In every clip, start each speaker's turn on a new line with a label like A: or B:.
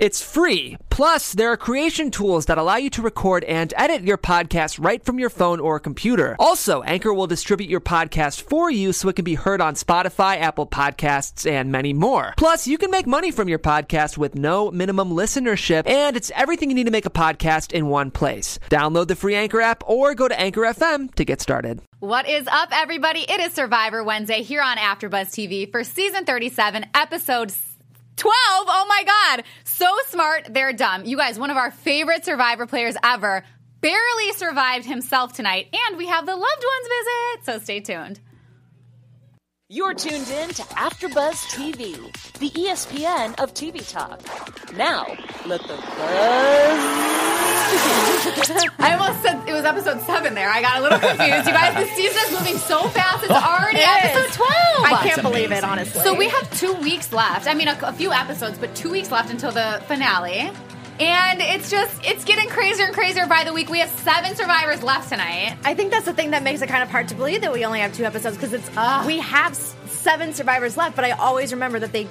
A: It's free. Plus, there are creation tools that allow you to record and edit your podcast right from your phone or computer. Also, Anchor will distribute your podcast for you so it can be heard on Spotify, Apple Podcasts, and many more. Plus, you can make money from your podcast with no minimum listenership, and it's everything you need to make a podcast in one place. Download the free Anchor app or go to Anchor FM to get started.
B: What is up, everybody? It is Survivor Wednesday here on AfterBuzz TV for season 37, episode 12. Oh my God. So smart, they're dumb. You guys, one of our favorite Survivor players ever barely survived himself tonight, and we have the loved ones visit. So stay tuned.
C: You're tuned in to AfterBuzz TV, the ESPN of TV talk. Now, let the buzz.
B: I almost said it was episode seven there. I got a little confused. You guys, the season is moving so fast. It's already
D: It
B: episode
D: is.
B: 12.
D: I can't believe it, honestly.
B: So we have two weeks left. I mean, a, a few episodes, but two weeks left until the finale. And it's just, it's getting crazier and crazier by the week. We have seven survivors left tonight.
D: I think that's the thing that makes it kind of hard to believe that we only have two episodes because it's
B: Ugh.
D: we have seven survivors left, but I always remember that they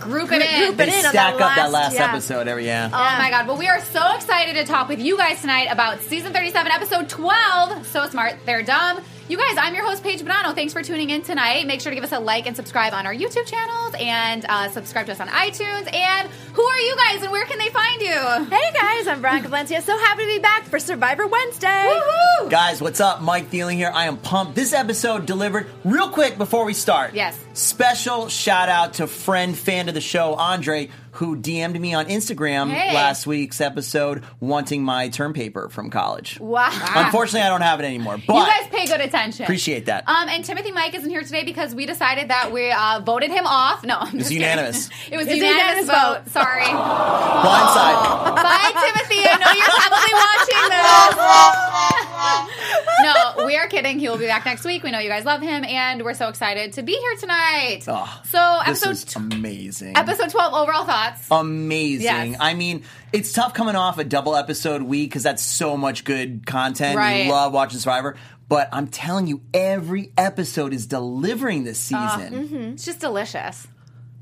B: Group it in.
D: group it
E: They
D: in on
E: stack
D: that
E: up that
D: last-
E: last
D: yeah.
E: episode every yeah.
B: Oh my god. Well, we are so excited to talk with you guys tonight about season 37, episode 12. So smart, they're dumb. You guys, I'm your host, Paige Bonanno. Thanks for tuning in tonight. Make sure to give us a like and subscribe on our YouTube channels and uh, subscribe to us on iTunes. And who are you guys and where can they find you?
D: Hey guys, I'm Veronica Valencia. So happy to be back for Survivor Wednesday.
B: Woohoo!
E: Guys, what's up? Mike Thieling here. I am pumped. This episode delivered real quick before we start.
B: Yes.
E: Special shout out to friend, fan of the show, Andre, who DM'd me on Instagram
B: Hey.
E: last week's episode wanting my term paper from college.
B: Wow.
E: Unfortunately, I don't have it anymore, but
B: you guys pay good attention.
E: appreciate that.
B: Um, and Timothy Mike isn't here today because we decided that we uh, voted him off. No, I'm just kidding.
E: unanimous.
B: it was
D: It's
B: unanimous,
D: unanimous
B: vote.
D: vote.
B: Sorry.
E: Blindside.
B: Bye, Timothy. I know you're probably watching this. no, we are kidding. He will be back next week. We know you guys love him, and we're so excited to be here tonight.
E: Oh,
B: so,
E: This
B: episode
E: is
B: tw-
E: amazing.
B: episode twelve. Overall thoughts?
E: Amazing.
B: Yes.
E: I mean, it's tough coming off a double episode week because that's so much good content.
B: Right.
E: You love watching Survivor. But I'm telling you, every episode is delivering this uh, season. Mm-hmm.
B: It's just delicious.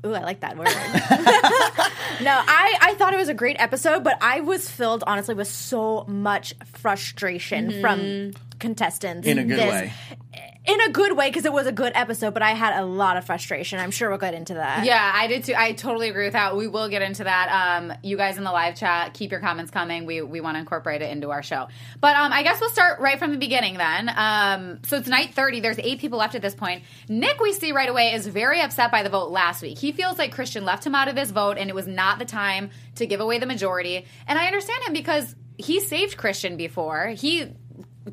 D: Ooh, I like that word. no, I, I thought it was a great episode, but I was filled, honestly, with so much frustration from mm-hmm. contestants.
E: In a good
D: this-
E: way.
D: In a good way, because it was a good episode, but I had a lot of frustration. I'm sure we'll get into that.
B: Yeah, I did too. I totally agree with that. We will get into that. Um, you guys in the live chat, keep your comments coming. We we want to incorporate it into our show. But um, I guess we'll start right from the beginning then. Um, so it's night thirty. There's eight people left at this point. Nick, we see right away, is very upset by the vote last week. He feels like Christian left him out of this vote, and it was not the time to give away the majority. And I understand him because he saved Christian before. He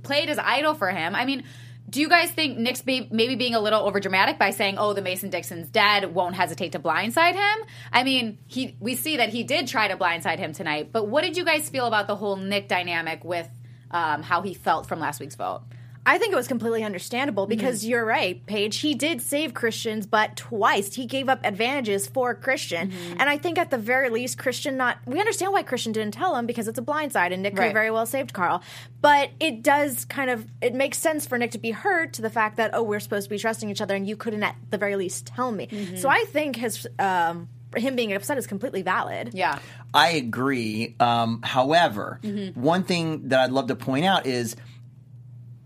B: played his idol for him. I mean, do you guys think Nick's be- maybe being a little overdramatic by saying, "Oh, the Mason Dixon's dead," won't hesitate to blindside him? I mean, he we see that he did try to blindside him tonight. But what did you guys feel about the whole Nick dynamic with um, how he felt from last week's vote?
D: I think it was completely understandable
B: Mm-hmm.
D: because you're right, Paige. He did save Christians, but twice he gave up advantages for Christian.
B: Mm-hmm.
D: And I think at the very least, Christian not. We understand why Christian didn't tell him because it's a blindside, and Nick
B: Right.
D: have very well saved Carl. But it does kind of it makes sense for Nick to be hurt to the fact that oh, we're supposed to be trusting each other, and you couldn't at the very least tell me.
B: Mm-hmm.
D: So I think his um, him being upset is completely valid.
B: Yeah,
E: I agree. Um, however,
B: Mm-hmm.
E: one thing that I'd love to point out is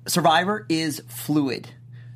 E: Survivor is fluid.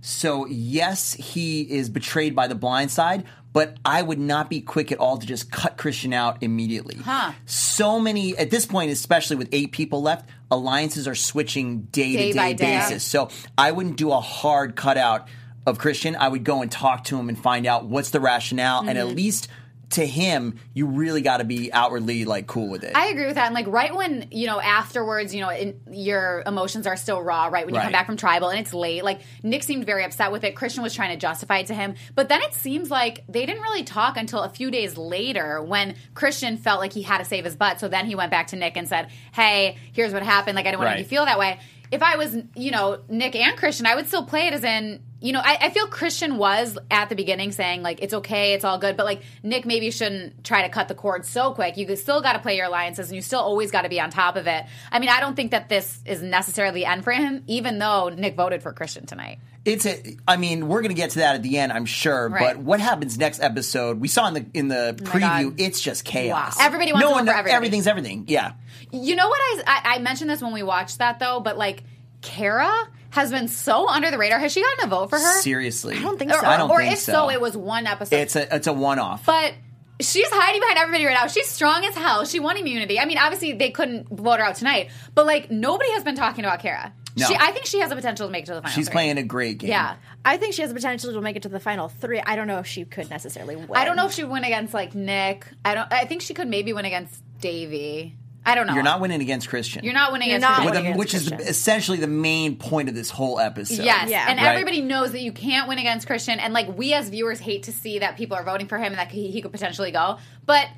E: So, yes, he is betrayed by the blind side, but I would not be quick at all to just cut Christian out immediately.
B: Huh.
E: So many, at this point, especially with eight people left, alliances are switching day
B: Day
E: to day
B: day.
E: basis. So, I wouldn't do a hard cutout of Christian. I would go and talk to him and find out what's the rationale, and at
B: Mm-hmm.
E: least to him, you really got to be outwardly like cool with it.
B: I agree with that. And like right when you know afterwards, you know, in, your emotions are still raw. Right when you come back from tribal and it's late. Like Nick seemed very upset with it. Christian was trying to justify it to him, but then it seems like they didn't really talk until a few days later when Christian felt like he had to save his butt. So then he went back to Nick and said, "Hey, here's what happened. Like I didn't want to
E: Right.
B: make you feel that way." If I was, you know, Nick and Christian, I would still play it as in you know, I, I feel Christian was at the beginning saying like it's okay, it's all good, but like Nick maybe shouldn't try to cut the cord so quick. You still got to play your alliances, and you still always got to be on top of it. I mean, I don't think that this is necessarily the end for him, even though Nick voted for Christian tonight.
E: It's a. I mean, we're going to get to that at the end, I'm sure.
B: Right.
E: But what happens next episode? We saw in the in the
B: oh
E: preview.
B: God.
E: It's just chaos.
B: Wow. Everybody wants
E: no
B: to
E: one.
B: everybody.
E: Everything's everything. Yeah.
B: You know what I, I I mentioned this when we watched that though, but like Kara has been so under the radar. Has she gotten a vote for her?
E: Seriously, I
D: don't think
B: Or,
D: so.
E: I don't
B: or
E: think
B: if so.
E: so.
B: it was one episode.
E: It's a it's a one off.
B: but she's hiding behind everybody right now. She's strong as hell. She won immunity. I mean, obviously they couldn't vote her out tonight, but like nobody has been talking about Kara.
E: No.
B: She, I think she has a potential to make it to the final.
E: She's
B: three.
E: playing a great game.
B: Yeah.
D: I think she has a potential to make it to the final three. I don't know if she could necessarily win.
B: I don't know if she would win against like Nick. I don't. I think she could maybe win against Davie. I don't know.
E: You're not winning against Christian.
B: You're not winning
D: You're
B: against
D: not
B: Christian.
E: With
D: winning
E: the-
D: against
E: which is
D: Christian.
E: essentially the main point of this whole episode.
B: Yes,
D: Yeah.
B: and
E: Right.
B: everybody knows that you can't win against Christian, and like we as viewers hate to see that people are voting for him and that he, he could potentially go. But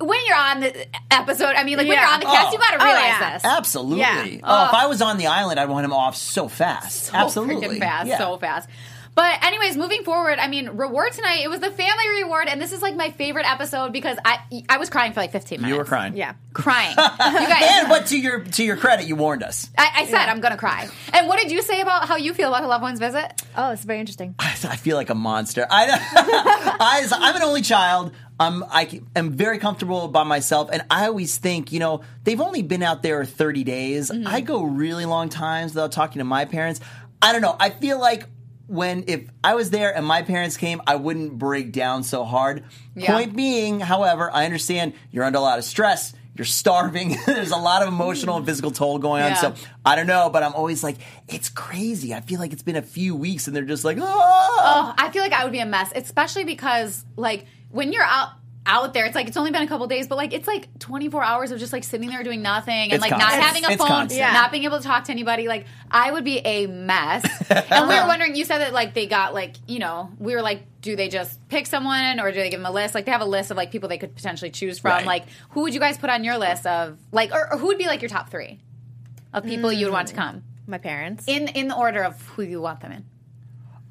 B: when you're on the episode, I mean, like when
D: Yeah.
B: you're on the cast,
E: Oh.
B: you got to
D: Oh,
B: realize
D: yeah.
B: this.
E: Absolutely.
D: Yeah.
E: Oh, if oh. I was on the island, I'd want him off so fast.
B: So
E: Absolutely.
B: freaking fast,
E: Yeah.
B: so fast. But anyways, moving forward, I mean, reward tonight. It was the family reward, and this is like my favorite episode because I I was crying for like 15 minutes.
E: You were crying.
D: Yeah.
B: crying. you guys,
E: And but to your to your credit, you warned us.
B: I, I said I'm gonna cry. And what did you say about how you feel about a loved one's visit?
D: Oh, it's very interesting.
E: I feel like a monster. I, I I'm an only child. I'm I am very comfortable by myself, and I always think, you know, they've only been out there 30 days.
B: Mm-hmm.
E: I go really long times without talking to my parents. I don't know. I feel like when if I was there and my parents came, I wouldn't break down so hard.
B: Yeah.
E: Point being, however, I understand you're under a lot of stress. You're starving. There's a lot of emotional and physical toll going on.
B: Yeah.
E: So I don't know, but I'm always like, it's crazy. I feel like it's been a few weeks and they're just like, oh.
B: Oh, I feel like I would be a mess, especially because like when you're out out there, it's like it's only been a couple days, but like it's like 24 hours of just like sitting there doing nothing and
E: It's
B: like not having a
E: It's
B: phone,
E: constant.
D: Yeah.
B: not being able to talk to anybody. Like I would be a mess. and we were wondering. You said that like they got like you know we were like, do they just pick someone or do they give them a list? Like they have a list of like people they could potentially choose from.
E: Right.
B: Like who would you guys put on your list of like or, or who would be like your top three of people you would want to mm. come
D: My parents.
B: in in the order of who you want them in?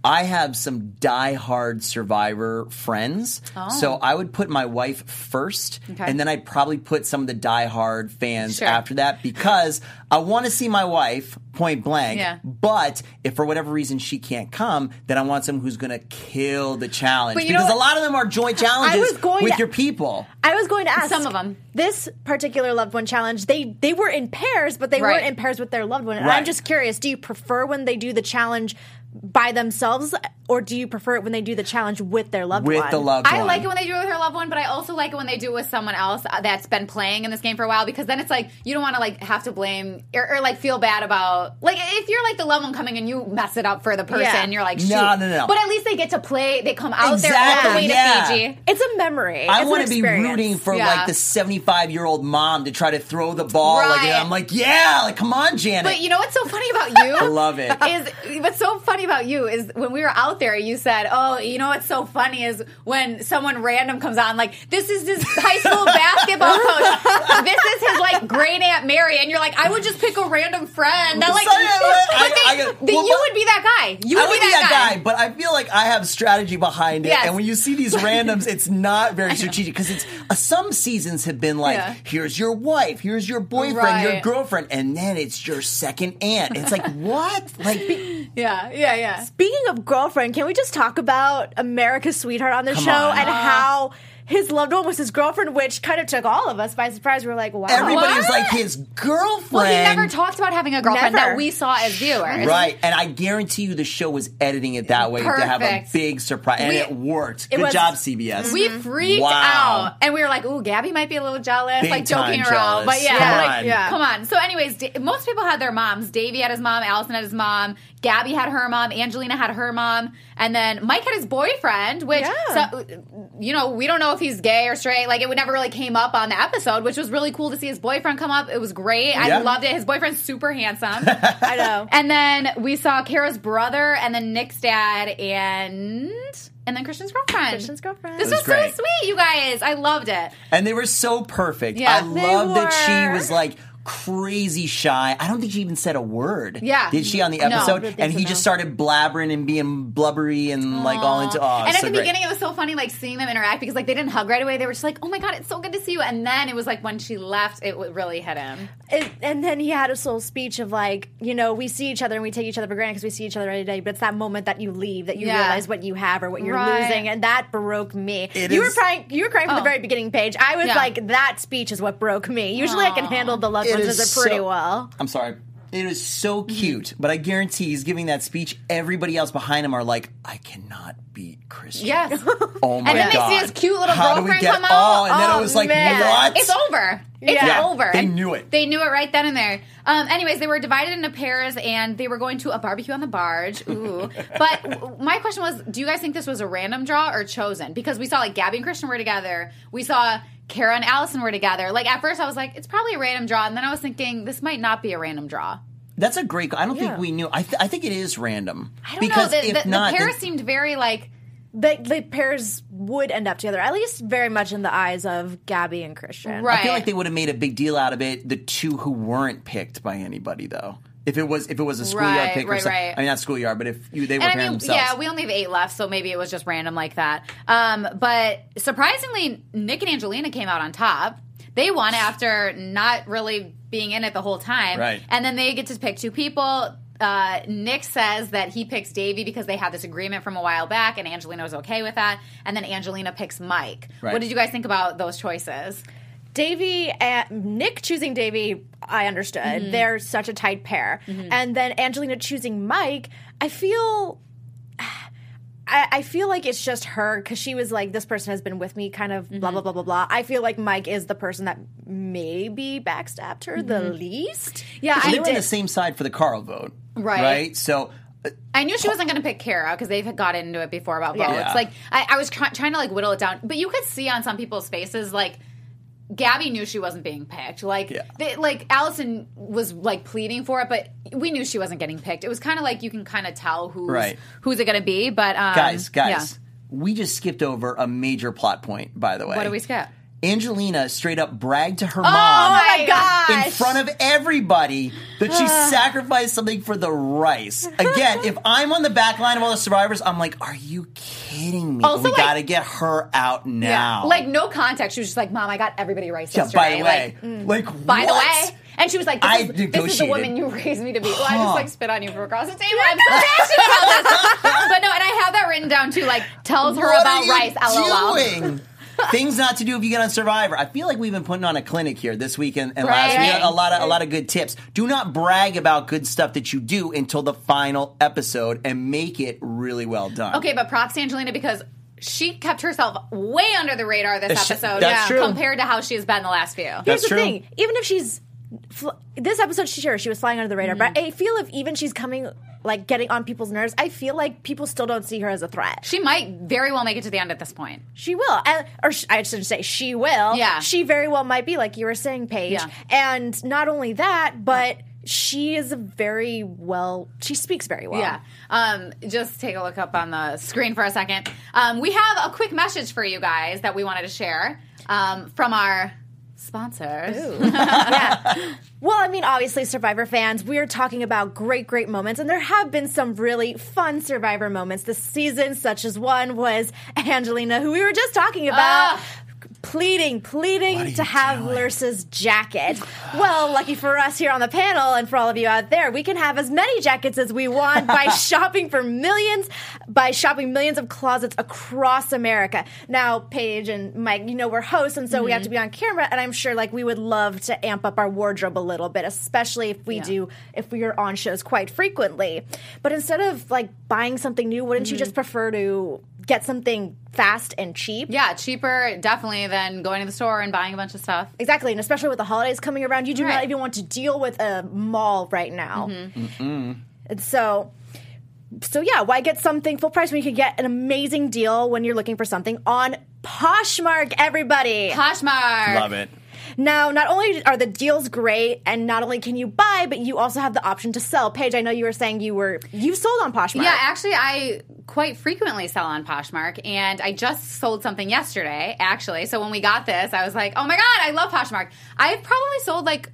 E: I have some die-hard survivor friends. So oh. I would put my wife first,
B: Oh. Okay.
E: and then I'd probably put some of the die-hard fans
B: Sure.
E: after that because I want to see my wife point blank.
B: Yeah.
E: But if for whatever reason she can't come, then I want someone who's going to kill the challenge
B: But you
E: because a lot of them are joint challenges
D: was going
E: with
D: to-
E: your people.
D: I was going to ask
B: Some of them.
D: This particular loved one challenge, they they were in pairs, but they
B: Right.
D: weren't in pairs with their loved one. And
E: Right.
D: I'm just curious: do you prefer when they do the challenge by themselves, or do you prefer it when they do the challenge with their loved
E: With
D: one?
E: the loved
B: I
E: one.
B: like it when they do it with their loved one, but I also like it when they do it with someone else uh, that's been playing in this game for a while because then it's like you don't want to like have to blame or, or like feel bad about like if you're like the loved one coming and you mess it up for the person,
D: Yeah.
B: you're like
E: No,
B: shoot.
E: no, no, no.
B: But at least they get to play. They come out there all the
E: Exactly,
B: way to. Fiji.
D: It's a memory.
E: I
D: It's
E: want
D: an
E: to be rooting for
B: Yeah.
E: like the 75 year old mom to try to throw the ball. Like,
B: Right.
E: and I'm like, yeah, like, come on, Janet.
B: But you know what's so funny about you?
E: I love it.
B: Is what's so funny about you is when we were out there, you said, "Oh, you know what's so funny is when someone random comes on, like this is his high school basketball coach, this is his like great aunt Mary," and you're like, "I would just pick a random friend." That like,
E: So, yeah,
B: but
E: I- I
B: the-
E: well,
B: you would be that guy. You would,
E: I would
B: be that, guy.
E: but I feel like I have strategy behind it.
B: Yes.
E: And when you see these randoms, it's not very strategic because it's uh, some seasons have been like,
B: Yeah.
E: here's your wife, here's your boyfriend, your girlfriend, and then it's your second aunt. It's like what? Like
B: Yeah, yeah, yeah.
D: Speaking of girlfriend, can we just talk about America's Sweetheart on the
E: Come
D: show
E: on.
D: and how his loved one was his girlfriend, which kind of took all of us by surprise. We were like, wow.
E: everybody was like his girlfriend.
B: Well, he never talked about having a girlfriend
D: Never.
B: that we saw as viewers.
E: Right, and I guarantee you the show was editing it that way to have a big surprise, and
B: We-
E: it worked.
D: It
E: Good
D: was-
E: job, CBS.
B: We mm-hmm. freaked
E: Wow.
B: out, and we were like, "Ooh, Gabby might be a little jealous,
E: Big
B: like joking
E: time
B: around."
E: jealous.
B: But yeah,
E: Come
B: like,
E: on.
D: Yeah.
B: come on. So, anyways, most people had their moms. Davie had his mom. Alison had his mom. Gabby had her mom. Angelina had her mom, and then Mike had his boyfriend. Which,
D: Yeah.
B: so, you know, we don't know if he's gay or straight. Like, it would never really came up on the episode, which was really cool to see his boyfriend come up. It was great. I loved it. His boyfriend's super handsome.
D: I know.
B: And then we saw Kara's brother, and then Nick's dad, and and then Christian's girlfriend.
D: Christian's girlfriend.
B: This
E: was
B: was, so sweet, you guys. I loved it.
E: and they were so perfect.
B: Yeah.
E: I love that she was like crazy shy. I don't think she even said a word.
B: Yeah.
E: Did she on the episode?
D: I
E: and he
D: no.
E: just started blabbering and being blubbery and like all into. Oh,
B: and at
E: so
B: the
E: great.
B: beginning, it was so funny, like seeing them interact because like they didn't hug right away. They were just like, "Oh my god, it's so good to see you." And then it was like when she left, it really hit him.
D: It, and then he had his little speech of like, you know, we see each other and we take each other for granted because we see each other every day. But it's that moment that you leave that you
B: Yeah.
D: realize what you have or what you're
B: Right.
D: losing, and that broke me.
E: It
D: you were crying. You were crying from
B: Oh.
D: the very beginning page. I was
B: Yeah.
D: like, that speech is what broke me. Usually, I can handle the love.
E: It
D: as pretty
E: so-
D: well.
E: I'm sorry. It is so cute, but I guarantee he's giving that speech. Everybody else behind him are like, I cannot beat Christian.
B: Yes.
E: Oh my god!
B: And then they see his cute little
E: How
B: girlfriend come out.
E: Oh, and then
D: Oh,
E: it was like,
D: man.
E: what?
B: It's over. It's
D: Yeah.
B: over.
E: They knew it.
B: They knew it right then and there. Um, anyways, they were divided into pairs and they were going to a barbecue on the barge. Ooh. but my question was, do you guys think this was a random draw or chosen? Because we saw like Gabby and Christian were together. We saw Kara and Alison were together. Like at first I was like, it's probably a random draw. And then I was thinking, this might not be a random draw.
E: That's a great. I don't
D: Yeah.
E: think we knew. I, th- I think it is random.
B: I don't
E: because
B: know. The,
E: if
B: the,
E: not,
B: the pair
E: then-
B: seemed very like,
D: The, the pairs would end up together, at least very much in the eyes of Gabby and Christian.
B: Right.
E: I feel like they would have made a big deal out of it. The two who weren't picked by anybody, though. If it was if it was a schoolyard
B: Right,
E: pick or
B: right,
E: something,
B: right.
E: I mean not schoolyard, but if you, they were
B: And I
E: pairing
B: mean,
E: themselves,
B: yeah, we only have eight left, so maybe it was just random like that. Um, but surprisingly, Nick and Angelina came out on top. They won after not really being in it the whole time,
E: Right.
B: And then they get to pick two people. Uh, Nick says that he picks Davie because they had this agreement from a while back, and Angelina was okay with that. And then Angelina picks Mike.
E: Right.
B: What did you guys think about those choices?
D: Davie and Nick choosing Davie, I understood.
B: Mm-hmm.
D: They're such a tight pair. And then Angelina choosing Mike, I feel. I, I feel like it's just her because she was like, this person has been with me, kind of
B: Mm-hmm.
D: blah, blah, blah, blah, blah. I feel like Mike is the person that maybe backstabbed her the
B: Mm-hmm.
D: least.
B: Yeah,
E: So
B: I
E: they were on the same side for the Carl vote,
B: Right.
E: Right. So
B: I knew she wasn't going to pick Kara because they've got into it before about votes.
E: Yeah.
B: Like I, I was try- trying to like whittle it down, but you could see on some people's faces like. Gabby knew she wasn't being picked. Like,
E: Yeah.
B: they, like Alison was like pleading for it, but we knew she wasn't getting picked. It was kind of like you can kind of tell who's
E: Right.
B: who's it going to be. But um,
E: guys, guys,
B: yeah.
E: we just skipped over a major plot point. By the way,
B: what do we skip?
E: Angelina straight up bragged to her
D: Oh
E: mom
D: my
E: in front of everybody that she sacrificed something for the rice. Again, if I'm on the back line of all the survivors, I'm like, are you kidding me?
B: Also,
E: we
B: like-
E: got to get her out now.
B: Like no context. She was just like, "Mom, I got everybody rice
E: yeah,
B: yesterday."
E: by the way,
B: like,
E: like,
B: by the way. And she was like, this,
E: I
B: is, this is the woman you raised me to be. Well, I just like spit on you from across the table. I'm so passionate about this. But no, and I have that written down too. Like, tells her
E: What
B: about
E: are you
B: rice, lol.
E: Doing? Things not to do if you get on Survivor. I feel like we've been putting on a clinic here this week and, and last week. A lot of a lot of good tips. Do not brag about good stuff that you do until the final episode and make it really well done.
B: Okay, but props to Angelina because she kept herself way under the radar this
E: That's-
B: episode
E: that's true.
B: compared to how she has been the last few.
D: Here's
E: That's
D: the
E: true.
D: thing: even if she's fl- this episode, she sure she was flying under the radar,
B: Mm-hmm.
D: but I feel if even she's coming like getting on people's nerves, I feel like people still don't see her as a threat.
B: She might very well make it to the end at this point.
D: She will, and, or sh- I should say she will.
B: Yeah.
D: she very well might be, like you were saying, Paige.
B: Yeah.
D: And not only that, but she is a very well. She speaks very well.
B: Yeah. Um, just take a look up on the screen for a second. Um, we have a quick message for you guys that we wanted to share um, from our sponsors.
D: yeah. Well, I mean, obviously, Survivor fans, we're talking about great, great moments, and there have been some really fun Survivor moments this season, such as one was Angelina, who we were just talking about.
B: Ah.
D: Pleading, pleading to have
E: doing?
D: Lyrsa's jacket. Well, lucky for us here on the panel and for all of you out there, we can have as many jackets as we want by shopping for millions, by shopping millions of closets across America. Now, Paige and Mike, you know, we're hosts, and so we have
B: Mm-hmm.
D: to be on camera, and I'm sure like we would love to amp up our wardrobe a little bit, especially if we
B: Yeah.
D: do, if we are on shows quite frequently. But instead of like buying something new, wouldn't
B: Mm-hmm.
D: you just prefer to get something fast and cheap?
B: Yeah, cheaper definitely than going to the store and buying a bunch of stuff.
D: Exactly, and especially with the holidays coming around, you do not even want to deal with a mall right now.
B: Mm-hmm.
D: And so, so yeah, why get something full price when you can get an amazing deal when you're looking for something on Poshmark? Everybody,
B: Poshmark.
E: Love it.
D: Now not only are the deals great, and not only can you buy, but you also have the option to sell. Paige, I know you were saying you were you sold on Poshmark.
B: Yeah, actually, I quite frequently sell on Poshmark, and I just sold something yesterday, actually. So when we got this, I was like, oh my God, I love Poshmark. I've probably sold like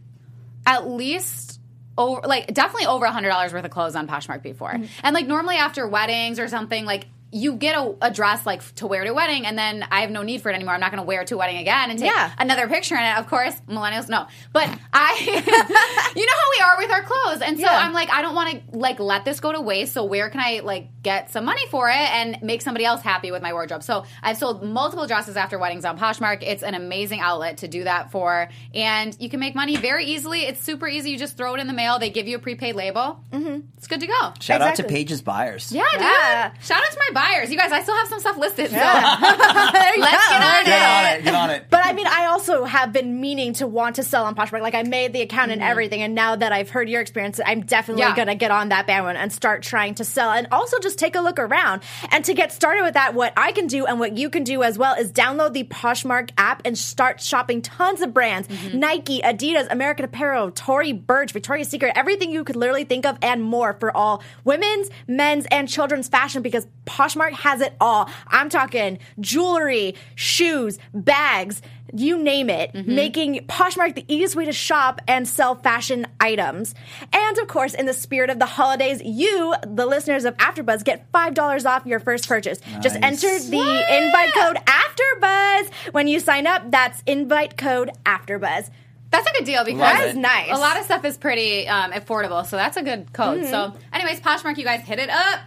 B: at least over like definitely over a hundred dollars worth of clothes on Poshmark before.
D: Mm-hmm.
B: And like normally after weddings or something, like you get a, a dress like to wear to a wedding, and then I have no need for it anymore. I'm not going to wear it to a wedding again and take
D: Yeah.
B: another picture in it. Of course, millennials no, but I, you know how we are with our clothes, and so
D: Yeah.
B: I'm like, I don't want to like let this go to waste. So where can I like get some money for it and make somebody else happy with my wardrobe? So I've sold multiple dresses after weddings on Poshmark. It's an amazing outlet to do that for, and you can make money very easily. It's super easy. You just throw it in the mail. They give you a prepaid label. Mm-hmm. It's good to go.
E: Shout out to
D: Exactly.
E: Paige's buyers.
B: Yeah,
D: Yeah.
B: dude. Shout out to my buyers. You guys, I still have some stuff listed. So
D: There you
B: let's
D: go.
B: get on
E: Get on
B: it.
E: it. Get on it.
D: But I mean, I also have been meaning to want to sell on Poshmark. Like, I made the account and mm-hmm. everything, and now that I've heard your experience, I'm definitely
B: Yeah.
D: going to get on that bandwagon and start trying to sell, and also just take a look around. And to get started with that, what I can do and what you can do as well is download the Poshmark app and start shopping tons of brands: mm-hmm. Nike, Adidas, American Apparel, Tory Burch, Victoria's Secret, everything you could literally think of, and more for all women's, men's, and children's fashion because Poshmark has it all. I'm talking jewelry, shoes, bags, you name it, making Poshmark the easiest way to shop and sell fashion items. And of course, in the spirit of the holidays, you, the listeners of AfterBuzz, get $5 off your first purchase. Just enter the invite code AfterBuzz when you sign up. That's invite code AfterBuzz.
B: That's a good deal because.
D: Nice.
B: a lot of stuff is pretty um, affordable. So that's a good code. So, anyways, Poshmark, you guys hit it up.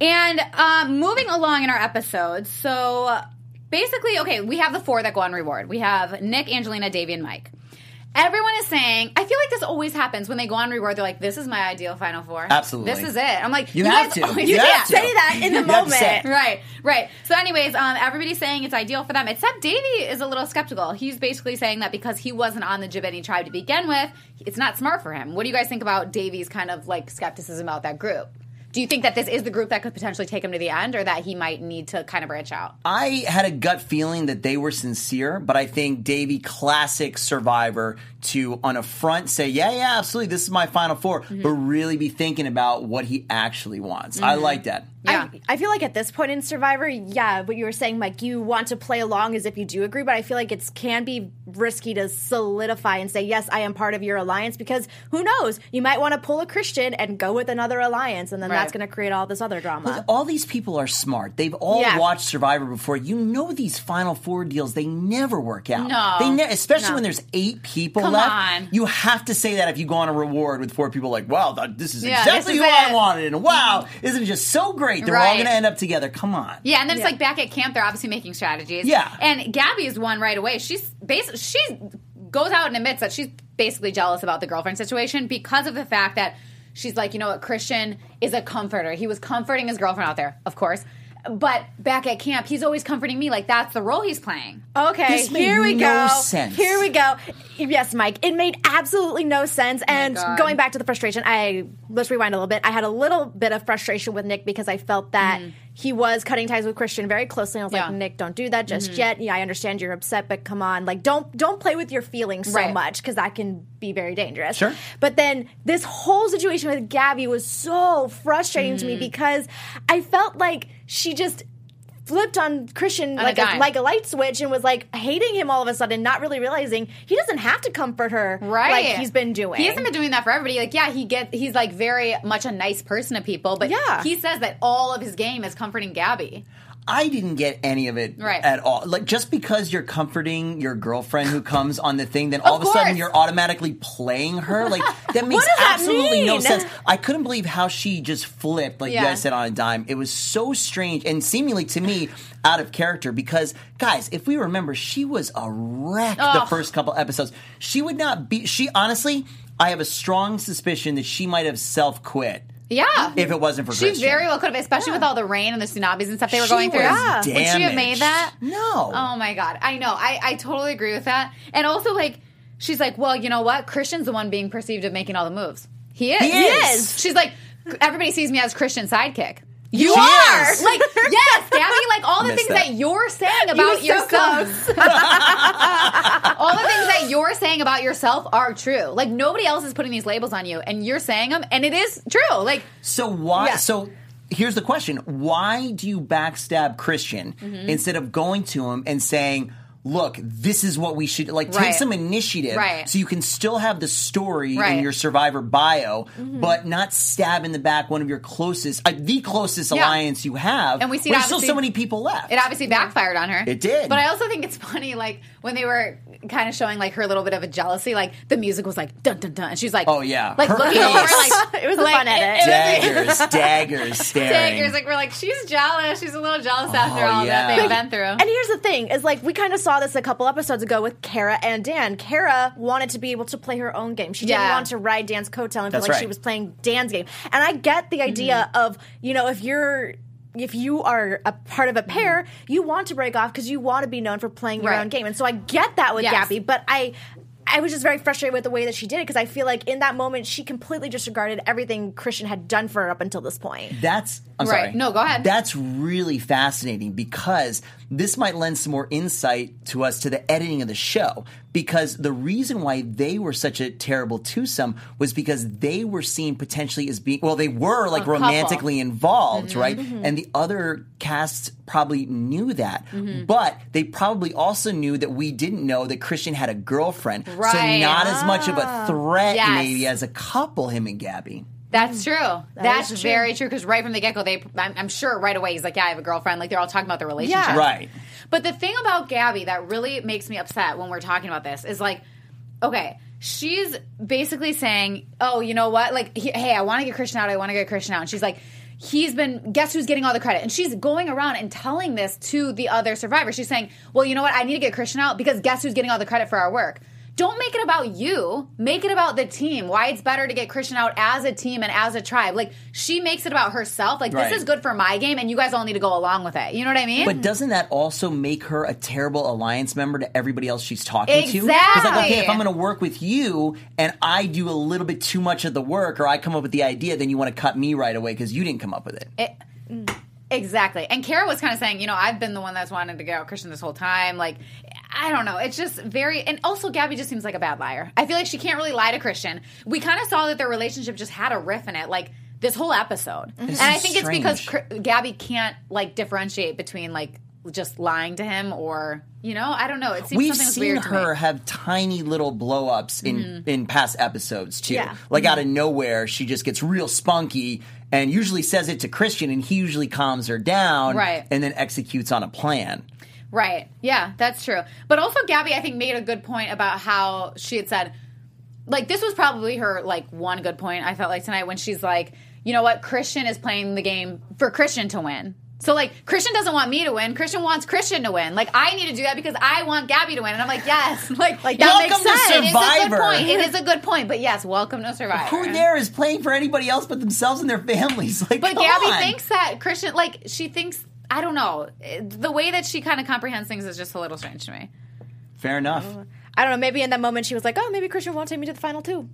B: And um, moving along in our episodes, so basically, okay, we have the four that go on reward. We have Nick, Angelina, Davie, and Mike. Everyone is saying, I feel like this always happens when they go on reward. They're like, "This is my ideal final four.
E: Absolutely.
B: this is it." I'm like,
E: You
B: "You,
E: have to. You
B: that."
E: to.
D: Say that in the
E: You
D: moment.
B: Right, right. So, anyways, um, everybody's saying it's ideal for them, except Davie is a little skeptical. He's basically saying that because he wasn't on the Jabeni tribe to begin with, it's not smart for him. What do you guys think about Davie's kind of like skepticism about that group? Do you think that this is the group that could potentially take him to the end, or that he might need to kind of branch out?
E: I had a gut feeling that they were sincere, but I think Davie, classic survivor, to on a front say, yeah, yeah, absolutely, this is my final 4
B: Mm-hmm.
E: but really be thinking about what he actually wants. I like that.
B: Yeah.
D: I, I feel like at this point in Survivor, yeah, what you were saying, Mike, you want to play along as if you do agree, but I feel like it can be risky to solidify and say, yes, I am part of your alliance because who knows? You might want to pull a Christian and go with another alliance, and then that's going to create all this other drama.
E: All these people are smart. They've all
D: Yeah.
E: watched Survivor before. You know these Final Four deals, they never work out.
B: No.
E: They ne- especially
D: No.
E: when there's eight people
B: Come
E: left.
B: on.
E: You have to say that if you go on a reward with four people like, wow, this is
B: Yeah,
E: exactly
B: this
E: who
B: is
E: I
B: it.
E: wanted. And wow, mm-hmm. isn't it just so great? They're all going to end up together. Come on.
B: Yeah, and then it's like back at camp, they're obviously making strategies.
E: Yeah.
B: and Gabby is one right away. She's basically she goes out and admits that she's basically jealous about the girlfriend situation because of the fact that she's like, you know what, Christian is a comforter. He was comforting his girlfriend out there, of course. But back at camp, he's always comforting me. Like that's the role he's playing.
D: Okay,
E: This
D: here we
E: no
D: go.
E: sense.
D: Here we go. Yes, Mike, it made absolutely no sense. And going back to the frustration, I let's rewind a little bit. I had a little bit of frustration with Nick because I felt that mm. He was cutting ties with Christian very closely. And I was
B: Mm-hmm. Yeah. Mm-hmm.
D: like, Nick, don't do that just yet. Yeah, I understand you're upset, but come on, like don't don't play with your feelings so
B: Right.
D: much because that can be very dangerous.
E: Sure.
D: But then this whole situation with Gabby was so frustrating to me
B: Mm.
D: because I felt like she just flipped on Christian
B: a
D: like a,
B: dime.
D: like a light switch and was like hating him all of a sudden, not really realizing he doesn't have to comfort her
B: Right.
D: like he's been doing.
B: He hasn't been doing that for everybody. Like, yeah, he get he's like very much a nice person to people, but
D: Yeah.
B: he says that all of his game is comforting Gabby.
E: I didn't get any of it
B: Right.
E: at all. Like just because you're comforting your girlfriend who comes on the thing, then all of,
B: Of
E: a sudden you're automatically playing her. Like that makes
D: does that
E: absolutely no sense. I couldn't believe how she just flipped, like you
B: Yeah.
E: guys said on a dime. It was so strange and seemingly to me out of character because guys, if we remember, she was a wreck the first couple episodes. She would not be. She honestly, I have a strong suspicion that she might have self quit.
B: Yeah.
E: If it wasn't for
B: She
E: Christian.
B: very well could have, especially with all the rain and the tsunamis and stuff they were
E: She
B: going through.
E: was
B: Would she have made that?
E: No.
B: Oh my god, I know. I, I totally agree with that. And also, like, she's like, well, you know what? Christian's the one being perceived of making all the moves. He is.
E: He is.
B: She's like, everybody sees me as Christian's sidekick. You
E: She
B: are
E: is.
B: like yes, Gabby. Like all the things
E: that.
B: that. you're saying about
D: You were so
B: yourself. all the things that you're saying about yourself are true. Like nobody else is putting these labels on you, and you're saying them, and it is true. Like
E: So why?
D: Yeah.
E: So here's the question: Why do you backstab Christian
B: Mm-hmm.
E: instead of going to him and saying, look, this is what we should like.
B: Right.
E: Take some initiative,
B: Right.
E: so you can still have the story
B: Right.
E: in your Survivor bio, but not stab in the back one of your closest, uh, the closest
B: Yeah.
E: alliance you have.
B: And we see
E: there's still so many people left.
B: It obviously backfired on her.
E: It did.
B: But I also think it's funny, like when they were kind of showing like her little bit of a jealousy, like the music was like dun dun dun, and she's like,
E: Oh, yeah.
B: like
E: Her
B: looking over, like
D: It was a
B: like,
D: fun edit.
B: it was-
E: daggers, daggers, staring.
B: Daggers, like we're like she's jealous. She's a little jealous after all
E: yeah.
B: that they've been through.
D: And here's the thing: is like we kind of saw this a couple episodes ago with Kara and Dan. Kara wanted to be able to play her own game. She didn't
B: Yeah.
D: want to ride Dan's coattail and feel
E: That's
D: like she was playing Dan's game. And I get the idea
B: Mm-hmm.
D: of you know if you're. If you are a part of a pair, you want to break off because you want to be known for playing your
B: Mm-hmm. Right.
D: own game, and so I get that with
B: Yes.
D: Gabby. But I, I was just very frustrated with the way that she did it because I feel like in that moment she completely disregarded everything Christian had done for her up until this point.
E: That's I'm
B: Right.
E: sorry.
B: No, go ahead.
E: That's really fascinating because this might lend some more insight to us to the editing of the show. Because the reason why they were such a terrible twosome was because they were seen potentially as being well, they were like romantically involved,
B: Mm-hmm.
E: right? And the other casts probably knew that,
B: Mm-hmm.
E: but they probably also knew that we didn't know that Christian had a girlfriend, so
B: Right.
E: not as much of a threat
B: Yes.
E: maybe as a couple, him and Gabby.
B: That's true. That's
D: true.
B: very true. Because right from the get go, they I'm, I'm sure right away he's like, yeah, I have a girlfriend. Like they're all talking about their relationship.
D: Yeah.
E: Right.
B: But the thing about Gabby that really makes me upset when we're talking about this is like, okay, she's basically saying, oh, you know what? Like, he- hey, I want to get Christian out. I want to get Christian out. And she's like, he's been, guess who's getting all the credit? And she's going around and telling this to the other survivors. She's saying, well, you know what? I need to get Christian out because guess who's getting all the credit for our work? Don't make it about you. Make it about the team. Why it's better to get Christian out as a team and as a tribe. Like she makes it about herself. Like
E: Right.
B: this is good for my game, and you guys all need to go along with it. You know what I mean?
E: But doesn't that also make her a terrible alliance member to everybody else she's talking to?
B: Exactly.
E: Because like, okay, if I'm going to work with you and I do a little bit too much of the work, or I come up with the idea, then you want to cut me right away because you didn't come up with it.
B: It- exactly. And Kara was kind of saying, you know, I've been the one that's wanted to get out Christian this whole time. Like, I don't know. It's just very. And also, Gabby just seems like a bad liar. I feel like she can't really lie to Christian. We kind of saw that their relationship just had a riff in it, like this whole episode. And I think it's because
E: strange.
B: Gabby can't like differentiate between like just lying to him or you know I don't know. It seems
E: We've
B: something
E: seen
B: weird to
E: her.
B: Mm-hmm.
E: have tiny little blow ups in in past episodes too.
D: Yeah.
E: Like out of nowhere, she just gets real spunky and usually says it to Christian, and he usually calms her down,
B: Right.
E: And then executes on a plan.
B: Right. Yeah, that's true. But also Gabby I think made a good point about how she had said like this was probably her like one good point I felt like tonight when she's like, you know what, Christian is playing the game for Christian to win. So like Christian doesn't want me to win. Christian wants Christian to win. Like I need to do that because I want Gabby to win. And I'm like, yes, like,
D: Like,
B: that
E: Welcome
B: makes
E: to
B: sense. It is a
E: Survivor.
B: good point. It is a good point. But yes, welcome to Survivor.
E: Who there is playing for anybody else but themselves and their families? Like,
B: But Gabby
E: on.
B: thinks that Christian, like she thinks, I don't know, the way that she kind of comprehends things is just a little strange to me.
E: Fair enough.
D: I don't know. Maybe in that moment she was like, "Oh, maybe Christian won't take me to the final two,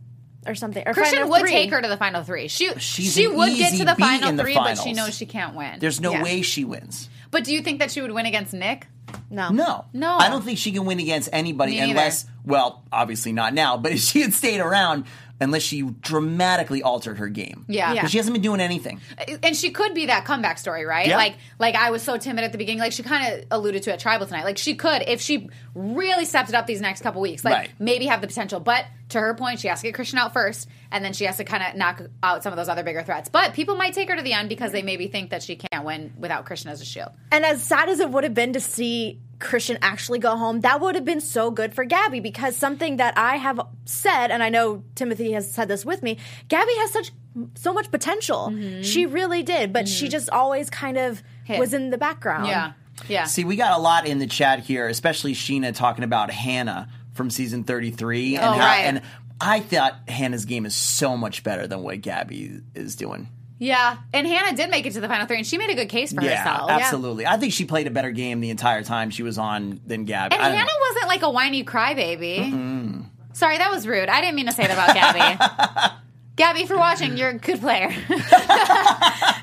D: or something." Or
B: Christian
D: final
B: would
D: three.
B: take her to the final three. She
E: She's
B: she
E: an
B: would get
E: easy
B: to the
E: beat
B: final
E: in the
B: three, but she knows she can't win.
E: There's no
D: Yeah.
E: way she wins.
B: but do you think that she would win against Nick?
D: No,
E: No.
B: No.
E: I don't think she can win against anybody
B: Me neither.
E: unless, well, obviously not now, but if she had stayed around, unless she dramatically altered her game.
B: Yeah.
E: Because she hasn't been doing anything.
B: And she could be that comeback story, right?
E: Yeah.
B: Like like I was so timid at the beginning. Like she kind of alluded to at Tribal tonight. Like she could if she really stepped it up these next couple weeks. Like
E: Right.
B: maybe have the potential. But to her point, she has to get Christian out first, and then she has to kind of knock out some of those other bigger threats. But people might take her to the end because they maybe think that she can't win without Christian as a shield.
D: And as sad as it would have been to see Christian actually go home, that would have been so good for Gabby because something that I have said, and I know Timothy has said this with me, Gabby has such so much potential. Mm-hmm. She really did, but she mm-hmm. just always kind of
B: Hid.
D: was in the background.
B: Yeah. Yeah.
E: See, we got a lot in the chat here, especially Sheena talking about Hannah from season 33. And
B: Oh, right.
E: And I thought Hannah's game is so much better than what Gabby is doing.
B: Yeah, and Hannah did make it to the final three, and she made a good case for
E: Yeah,
B: herself.
E: absolutely. I think she played a better game the entire time she was on than Gabby.
B: And Hannah
E: know.
B: wasn't like a whiny crybaby. Sorry, that was rude. I didn't mean to say that about Gabby. Gabby, for watching, you're a good player.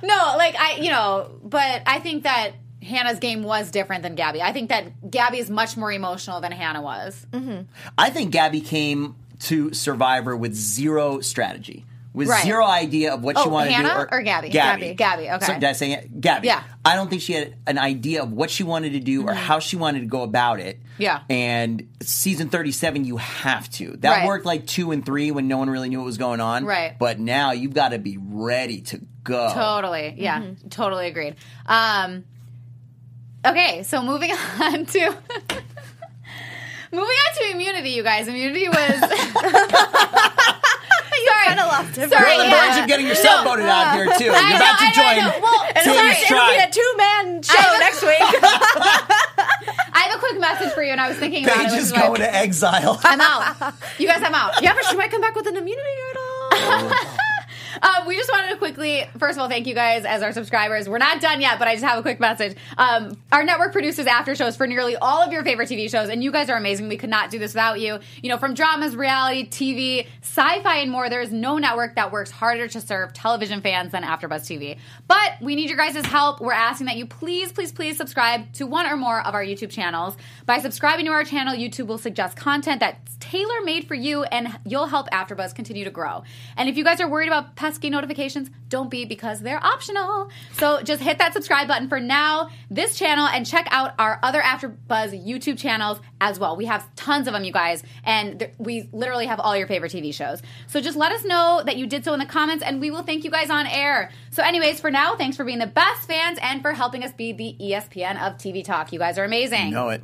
B: no, like I, you know, but I think that Hannah's game was different than Gabby. I think that Gabby is much more emotional than Hannah was.
E: I think Gabby came to Survivor with zero strategy. with
B: Right.
E: zero idea of what she
B: Oh,
E: wanted
B: Hannah
E: to do.
B: or Gabby?
E: Gabby.
B: Gabby, okay.
E: So, did I say it? Gabby?
B: Yeah.
E: I don't think she had an idea of what she wanted to do or how she wanted to go about it.
B: Mm-hmm. Yeah.
E: And season 37, you have to. That
B: Right.
E: worked like two and three when no one really knew what was going on.
B: Right.
E: But now you've got to be ready to go.
B: Totally. Yeah.
E: Mm-hmm.
B: Totally agreed. Um, okay, so moving on to moving on to immunity, you guys. Immunity was. Sorry.
D: kinda lost it.
B: Sorry,
E: You're on the
B: yeah.
E: verge of getting yourself voted out here, too. You're
B: I know,
E: about to
B: I know,
E: join.
B: I know. Well,
D: It'll,
B: sorry.
D: be, it'll be a two man show
B: I-
D: next week.
B: I have a quick message for you, and I was thinking about it.
E: Paige
B: which
E: is
B: is why-
E: going to exile.
B: I'm out. You guys, I'm out.
D: yeah, but she might come back with an immunity idol.
B: Um, we just wanted to quickly, first of all, thank you guys as our subscribers. We're not done yet, but I just have a quick message. Um, our network produces after shows for nearly all of your favorite TV shows, and you guys are amazing. We could not do this without you. You know, from dramas, reality, TV, sci-fi, and more. There is no network that works harder to serve television fans than AfterBuzz TV. But we need your guys' help. We're asking that you please, please, please subscribe to one or more of our YouTube channels. By subscribing to our channel, YouTube will suggest content that's tailor made for you, and you'll help AfterBuzz continue to grow. And if you guys are worried about pesky notifications, don't be because they're optional. So just hit that subscribe button for now, this channel, and check out our other AfterBuzz YouTube channels as well. We have tons of them, you guys, and th- we literally have all your favorite TV shows. So just let us know that you did so in the comments, and we will thank you guys on air. So, anyways, for now, thanks for being the best fans and for helping us be the ESPN of TV Talk. You guys are amazing.
E: know it.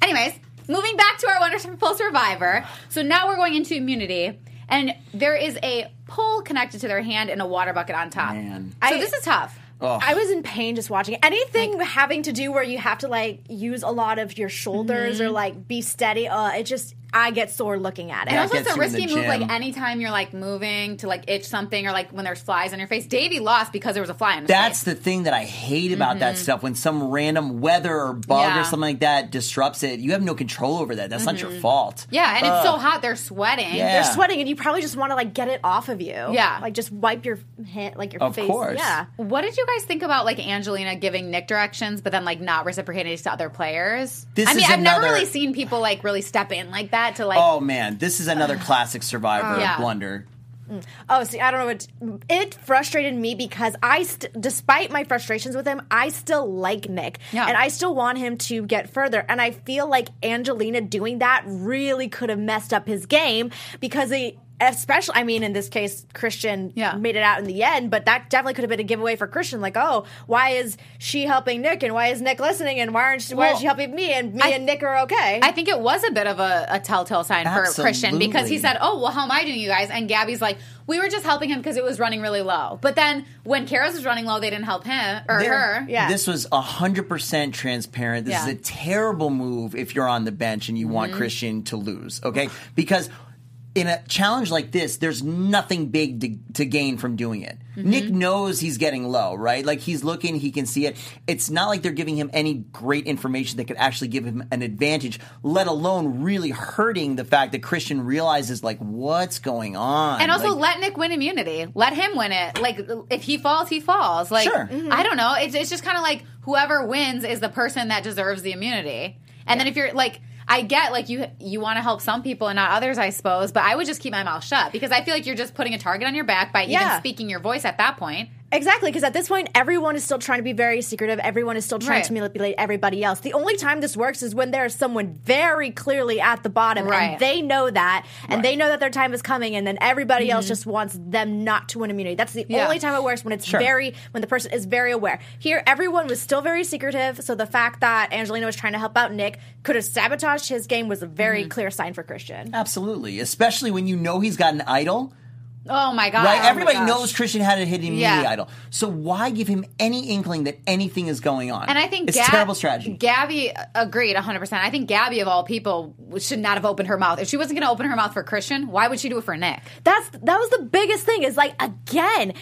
B: Anyways, moving back to our Wonderful Survivor. So now we're going into immunity, and there is a pole connected to their hand and a water bucket on top.
E: Man.
B: So
D: I-
B: this is tough.
E: Oh.
D: I was in pain just watching it. Anything having to do where you have to like use a lot of your shoulders or like be steady, uh, it just I get sore looking at it.
B: And
E: Yeah,
B: also,
E: it
B: it's a
E: gets you in
B: risky move. Like
E: gym.
B: anytime you're like moving to like itch something, or like when there's flies on your face. Davie lost because there was a fly on his
E: That's
B: face.
E: the thing that I hate about that stuff. When some random weather or bug
B: Mm-hmm. Yeah.
E: or something like that disrupts it, you have no control over that. That's not your fault.
B: Mm-hmm. yeah, and it's so hot they're sweating.
E: Yeah.
D: They're sweating, and you probably just want to like get it off of you.
B: Yeah.
D: like just wipe your hand, like your
E: Of
D: face.
E: course.
D: Yeah,
B: What did you guys think about like Angelina giving Nick directions, but then like not reciprocating to other players?
E: This
B: I mean,
E: is
B: I've never really seen people like really step in like that to like.
E: Oh man, this is another classic Survivor
B: Yeah.
E: blunder. Mm.
D: Oh, see, I don't know what it frustrated me because I, st- despite my frustrations with him, I still like Nick,
B: Yeah.
D: and I still want him to get further. And I feel like Angelina doing that really could have messed up his game because he. Especially, I mean, in this case, Christian
B: Yeah.
D: made it out in the end, but that definitely could have been a giveaway for Christian. Like, oh, why is she helping Nick, and why is Nick listening, and why aren't she, why
B: Well,
D: is she helping me, and me
B: I-
D: and Nick are okay?
B: I think it was a bit of a, a telltale sign for Christian because he said, "Oh, well, how am I doing, you guys?" And Gabby's like, "We were just helping him because it was running really low." But then when Kara's was running low, they didn't help him or
E: There-
B: her.
D: Yeah.
E: This was 100% transparent. This
B: Yeah.
E: is a terrible move if you're on the bench and you
B: Mm-hmm.
E: want Christian to lose, okay? Because in a challenge like this, there's nothing big to, to gain from doing it.
B: Mm-hmm.
E: Nick knows he's getting low, right? Like he's looking, he can see it. It's not like they're giving him any great information that could actually give him an advantage, let alone really hurting the fact that Christian realizes like what's going on.
B: And also
E: Like,
B: let Nick win immunity. Let him win it. Like if he falls, he falls. Like
E: Sure.
B: I don't know. It's it's just kind of like whoever wins is the person that deserves the immunity. And then if you're like I get like you you want to help some people and not others, I suppose, but I would just keep my mouth shut because I feel like you're just putting a target on your back by even speaking your voice at that point.
D: Exactly, because at this point, everyone is still trying to be very secretive. Everyone is still trying
B: Right.
D: to manipulate everybody else. The only time this works is when there's someone very clearly at the bottom,
B: Right.
D: and they know that, and
E: Right.
D: they know that their time is coming, and then everybody else just wants them not to win immunity. That's the
B: Mm-hmm. Yeah.
D: only time it works when it's
E: Sure.
D: very when the person is very aware. Here, everyone was still very secretive, so the fact that Angelina was trying to help out Nick could have sabotaged his game was a very
B: Mm-hmm.
D: clear sign for Christian.
E: absolutely, especially when you know he's got an idol.
B: Oh my god!
E: Right?
B: Oh
E: Everybody
B: gosh.
E: knows Christian had a hidden immunity
B: Yeah.
E: idol. So why give him any inkling that anything is going on?
B: And I think
E: it's
B: Gab-
E: terrible strategy.
B: Gabby agreed 100%. I think Gabby, of all people, should not have opened her mouth. If she wasn't going to open her mouth for Christian, why would she do it for Nick?
D: That's that was the biggest thing. Is like again.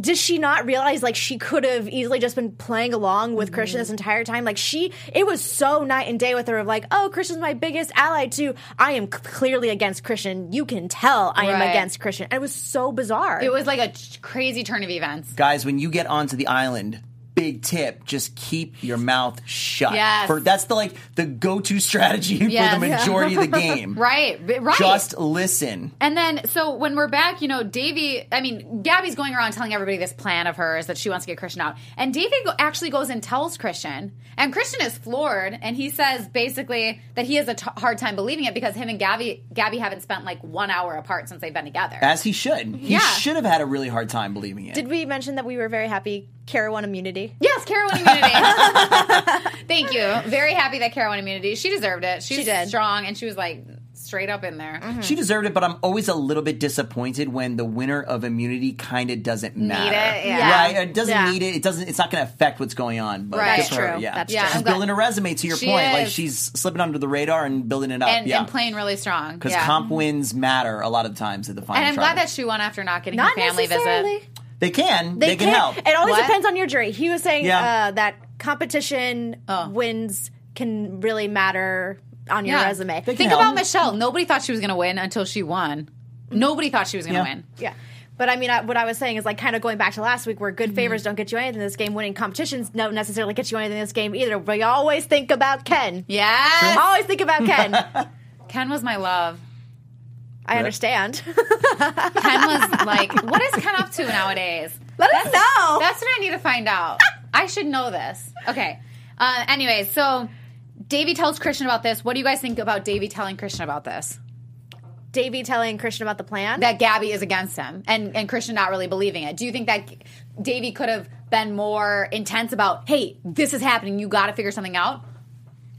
D: Does she not realize like she could have easily just been playing along with Christian mm-hmm. this entire time? Like she, it was so night and day with her of like, oh, Christian's my biggest ally too. I am c- clearly against Christian. You can tell I am against Christian. And it was so bizarre.
B: It was like a crazy turn of events.
E: Guys, when you get onto the island, big tip: just keep your mouth shut.
B: Yes.
E: For that's the like the go-to strategy
B: Yes.
E: for the majority of the game.
B: Right, right.
E: Just listen.
B: And then, so when we're back, you know, Davie, I mean, Gabby's going around telling everybody this plan of hers that she wants to get Christian out. And Davie go- actually goes and tells Christian. And Christian is floored. And he says basically that he has a t- hard time believing it because him and Gabby, Gabby haven't spent like one hour apart since they've been together.
E: As he should. He
B: Yeah.
E: should have had a really hard time believing it.
D: Did we mention that we were very happy Kara won immunity?
B: Yes, Kara won immunity. Thank you. Very happy that Kara won immunity. She deserved it. She,
D: She did.
B: strong and she was like straight up in there. Mm-hmm.
E: She deserved it, but I'm always a little bit disappointed when the winner of immunity kind of doesn't matter.
B: it, yeah.
E: Right? It doesn't
D: Yeah.
E: need it. It doesn't. It's not going to affect what's going on. But
B: Right.
E: good for her,
D: True.
E: Yeah,
D: That's
B: Yeah,
E: she's
B: I'm glad-
E: building a resume. To your
B: She
E: point, like she's slipping under the radar and building it up.
B: And,
E: yeah,
B: and playing really strong.
E: because
B: yeah.
E: comp wins matter a lot of times at the final.
B: And I'm glad that she won after not getting
D: Not
B: her family visit.
E: They can. They, can
D: can't-
E: help.
D: It always
B: What?
D: depends on your jury. He was saying
E: Yeah.
D: uh, that competition
B: Oh.
D: wins can really matter on your
B: Yeah.
D: resume.
B: Think
E: help.
B: about Michele. Nobody thought she was going to win until she won. Nobody thought she was going to
E: Yeah.
B: win.
D: Yeah. But I mean, I, what I was saying is like kind of going back to last week where good
B: Mm-hmm.
D: favors don't get you anything in this game. Winning competitions don't necessarily get you anything in this game either. But you always think about Ken.
B: Yeah,
D: Always think about Ken.
B: Ken was my love.
D: I understand.
B: Ken was like, what is Ken up to nowadays?
D: Let us know.
B: That's what I need to find out. I should know this. Okay. Uh, anyways, so Davie tells Christian about this. What do you guys think about Davie telling Christian about this?
D: Davie telling Christian about the plan.
B: That Gabby is against him and, and Christian not really believing it. Do you think that Davie could have been more intense about, hey, this is happening. You got to figure something out?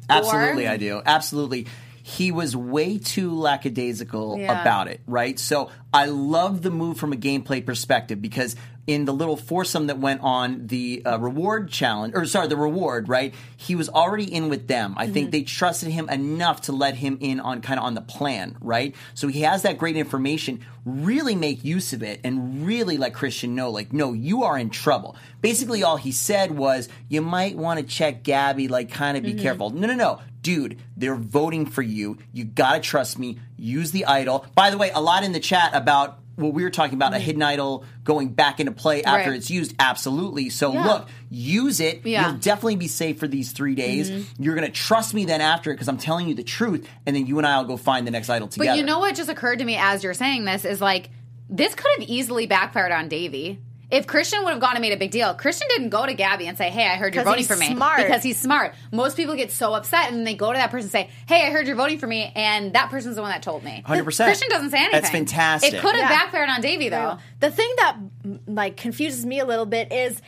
E: Absolutely,
B: Or-
E: I do. Absolutely. He was way too lackadaisical
B: Yeah.
E: about it, right? So I love the move from a gameplay perspective because in the little foursome that went on the uh, reward challenge, or sorry, the reward, right? He was already in with them. I think they trusted him enough to let him in on kind of on the plan, right? So he has that great information. Really make use of it and really let Christian know, like, no, you are in trouble. Basically, all he said was, you might want to check Gabby, like, kind of be careful. No, no, no. Dude, they're voting for you. You gotta trust me. Use the idol. By the way, a lot in the chat about what we were talking about, a hidden idol going back into play after
B: Mm-hmm. Right.
E: it's used. Absolutely. So
B: Yeah.
E: look, use it.
B: Yeah. Mm-hmm.
E: You'll definitely be safe for these three days. You're gonna trust me then after it because I'm telling you the truth, and then you and I will go find the next idol together.
B: But you know what just occurred to me as you're saying this is like this could have easily backfired on Davie. If Christian would have gone and made a big deal, Christian didn't go to Gabby and say, "Hey, I heard you're voting for me,"
D: smart.
B: because he's smart. Most people get so upset and they go to that person and say, "Hey, I heard you're voting for me," and that person's the one that told me.
E: 100%.
B: Christian doesn't say anything.
E: That's fantastic.
B: It could have
D: Yeah.
B: backfired on Davie though.
D: The thing that mm, like confuses me a little bit is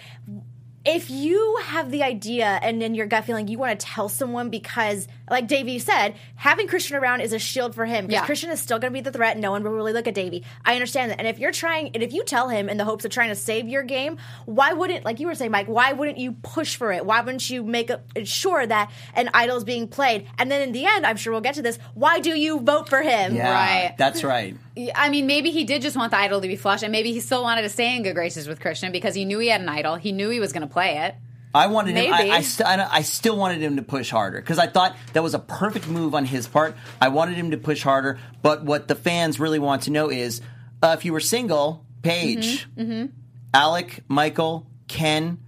D: if you have the idea and in your gut feeling you want to tell someone because like Davie said, having Christian around is a shield for him because
B: Yeah.
D: Christian is still going to be the threat. No one will really look at Davie. I understand that. And if you're trying, and if you tell him in the hopes of trying to save your game, why wouldn't, like you were saying, Mike, why wouldn't you push for it? Why wouldn't you make a, sure that an idol is being played? And then in the end, I'm sure we'll get to this. Why do you vote for him?
E: yeah,
B: Right.
E: That's right.
B: I mean, maybe he did just want the idol to be flushed, and maybe he still wanted to stay in good graces with Christian because he knew he had an idol. He knew he was going to play it.
E: I wanted him. I, I, st- I, I still wanted him to push harder because I thought that was a perfect move on his part. I wanted him to push harder, but what the fans really want to know is uh, if you were single, Paige,
B: Mm-hmm,
E: Alec, Michael, Ken,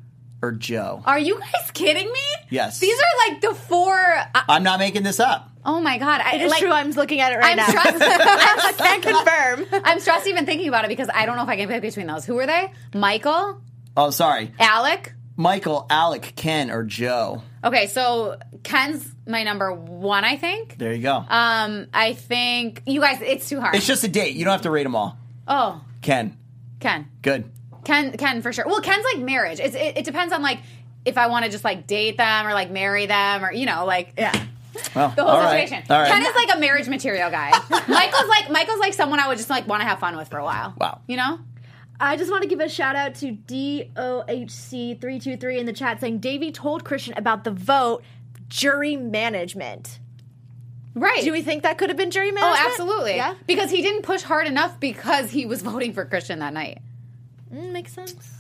E: or Joe.
B: Are you guys kidding me?
E: Yes.
B: These are like the four. Uh,
E: I'm not making this up.
B: oh my god! I,
D: It is
B: like,
D: true. I'm looking at it right
B: I'm
D: now.
B: stressed.
D: I can't confirm.
B: I'm stressed even thinking about it because I don't know if I can pick between those. Who are they? Michael,
E: Oh, sorry.
B: Alec.
E: Michael, Alec, Ken, or Joe.
B: Okay, so Ken's my number one. I think.
E: There you go.
B: Um, I think you guys. It's too hard.
E: it's just a date. You don't have to rate them all.
B: oh,
E: Ken,
B: Ken.
E: good.
B: Ken, Ken for sure. Well, Ken's like marriage. It's, it, it depends on like if I want to just like date them or like marry them or you know like
D: Yeah.
E: Well,
B: the whole
E: all right.
B: situation.
E: All right.
B: Ken is like a marriage material guy. Michael's like Michael's like someone I would just like want to have fun with for a while.
E: Wow.
B: You know?
D: I just want to give a shout out to DOHC323 in the chat saying Davie told Christian about the vote jury management.
B: Right.
D: Do we think that could have been jury management?
B: oh, absolutely.
D: Yeah.
B: Because he didn't push hard enough because he was voting for Christian that night.
D: Mm, makes sense.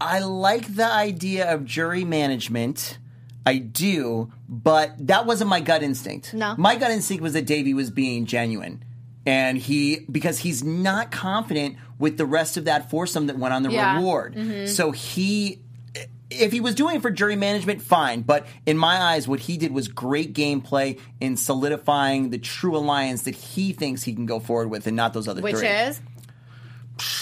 E: I like the idea of jury management. I do, but that wasn't my gut instinct.
D: No.
E: My gut instinct was that Davie was being genuine. And he, because he's not confident with the rest of that foursome that went on the
B: Yeah. Mm-hmm.
E: reward. So he, if he was doing it for jury management, fine. But in my eyes, what he did was great gameplay in solidifying the true alliance that he thinks he can go forward with, and not those other
B: Which
E: three.
B: is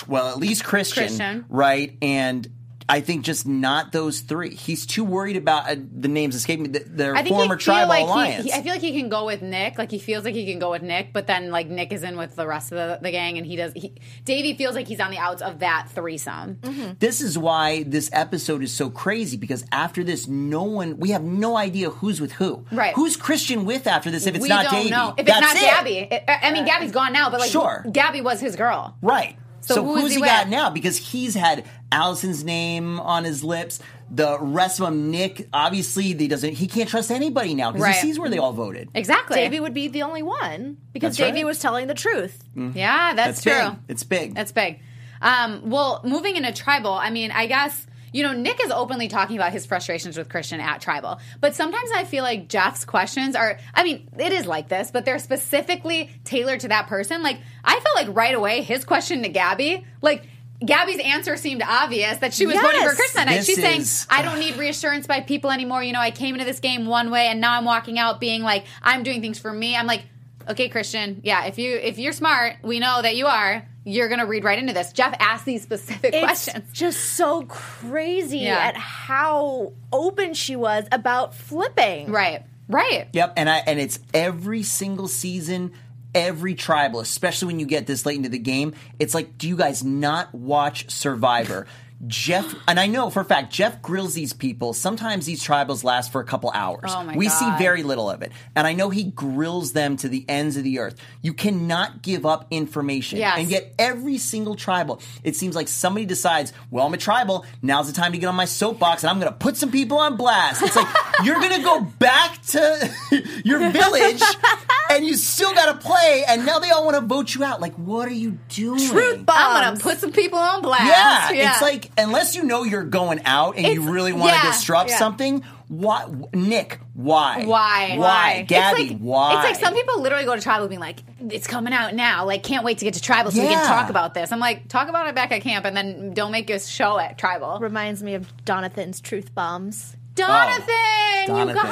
E: well, at least Christian,
B: Christian.
E: right? And I think just not those three. He's too worried about uh, the names escaping me. The, their
B: I think
E: former
B: he feel
E: tribal
B: like
E: alliance.
B: He, he, I feel like he can go with Nick. Like he feels like he can go with Nick, but then like Nick is in with the rest of the, the gang, and he does. He, Davie feels like he's on the outs of that threesome.
E: this is why this episode is so crazy because after this, no one we have no idea who's with who.
B: Right.
E: Who's Christian with after this? If it's
B: we
E: not
B: don't
E: Davie,
B: know if
E: That's
B: it's not
E: it.
B: Gabby. It- I mean, Gabby's gone now, but like
E: Sure.
B: Gabby was his girl.
E: Right.
B: So
E: So,
B: who is
E: who's
B: he
E: he, got
B: with?
E: now? Because he's had Alison's name on his lips. The rest of them, Nick, obviously, he doesn't. He can't trust anybody now because
B: Right.
E: he sees where they all voted.
B: Exactly.
D: Davie would be the only one because
E: That's
D: Davie
E: right.
D: was telling the truth.
B: Yeah, that's,
E: That's
B: true.
E: big. It's big.
B: That's big. Um, well, moving into tribal, I mean, I guess you know Nick is openly talking about his frustrations with Christian at tribal, but sometimes I feel like Jeff's questions are. I mean, it is like this, but they're specifically tailored to that person. Like I felt like right away his question to Gabby, like. Gabby's answer seemed obvious that she was voting for
D: Yes.
B: Christian night.
E: This
B: She's saying,
E: is-
B: I don't need reassurance by people anymore. You know, I came into this game one way and now I'm walking out being like, I'm doing things for me. I'm like, okay, Christian, yeah, if you if you're smart, we know that you are, you're gonna read right into this. Jeff asked these specific
D: It's
B: questions.
D: just so crazy
B: Yeah.
D: at how open she was about flipping.
B: Right. Right.
E: Yep, and I and it's every single season, every tribal, especially when you get this late into the game. It's like, do you guys not watch Survivor? Jeff, and I know for a fact, Jeff grills these people. Sometimes these tribals last for a couple hours.
B: Oh my
E: we see very little of it. And I know he grills them to the ends of the earth. You cannot give up information.
B: Yes.
E: And yet, every single tribal, it seems like somebody decides, well, I'm a tribal. Now's the time to get on my soapbox and I'm going to put some people on blast. It's like, you're going to go back to your village and you still got to play. And now they all want to vote you out. Like, what are you doing?
D: Truth bomb.
B: I'm gonna put some people on blast.
E: Yeah, it's like unless you know you're going out and you really want to
B: yeah,
E: disrupt
D: yeah.
E: something. Why, Nick? Why?
B: Why?
E: Why? Gabby?
B: It's like,
E: why?
B: It's like some people literally go to tribal being like, it's coming out now. Like, can't wait to get to tribal so we can talk about this. I'm like, talk about it back at camp and then don't make us show at tribal.
D: Reminds me of Donathan's truth bombs.
B: Jonathan, oh, you
E: Jonathan.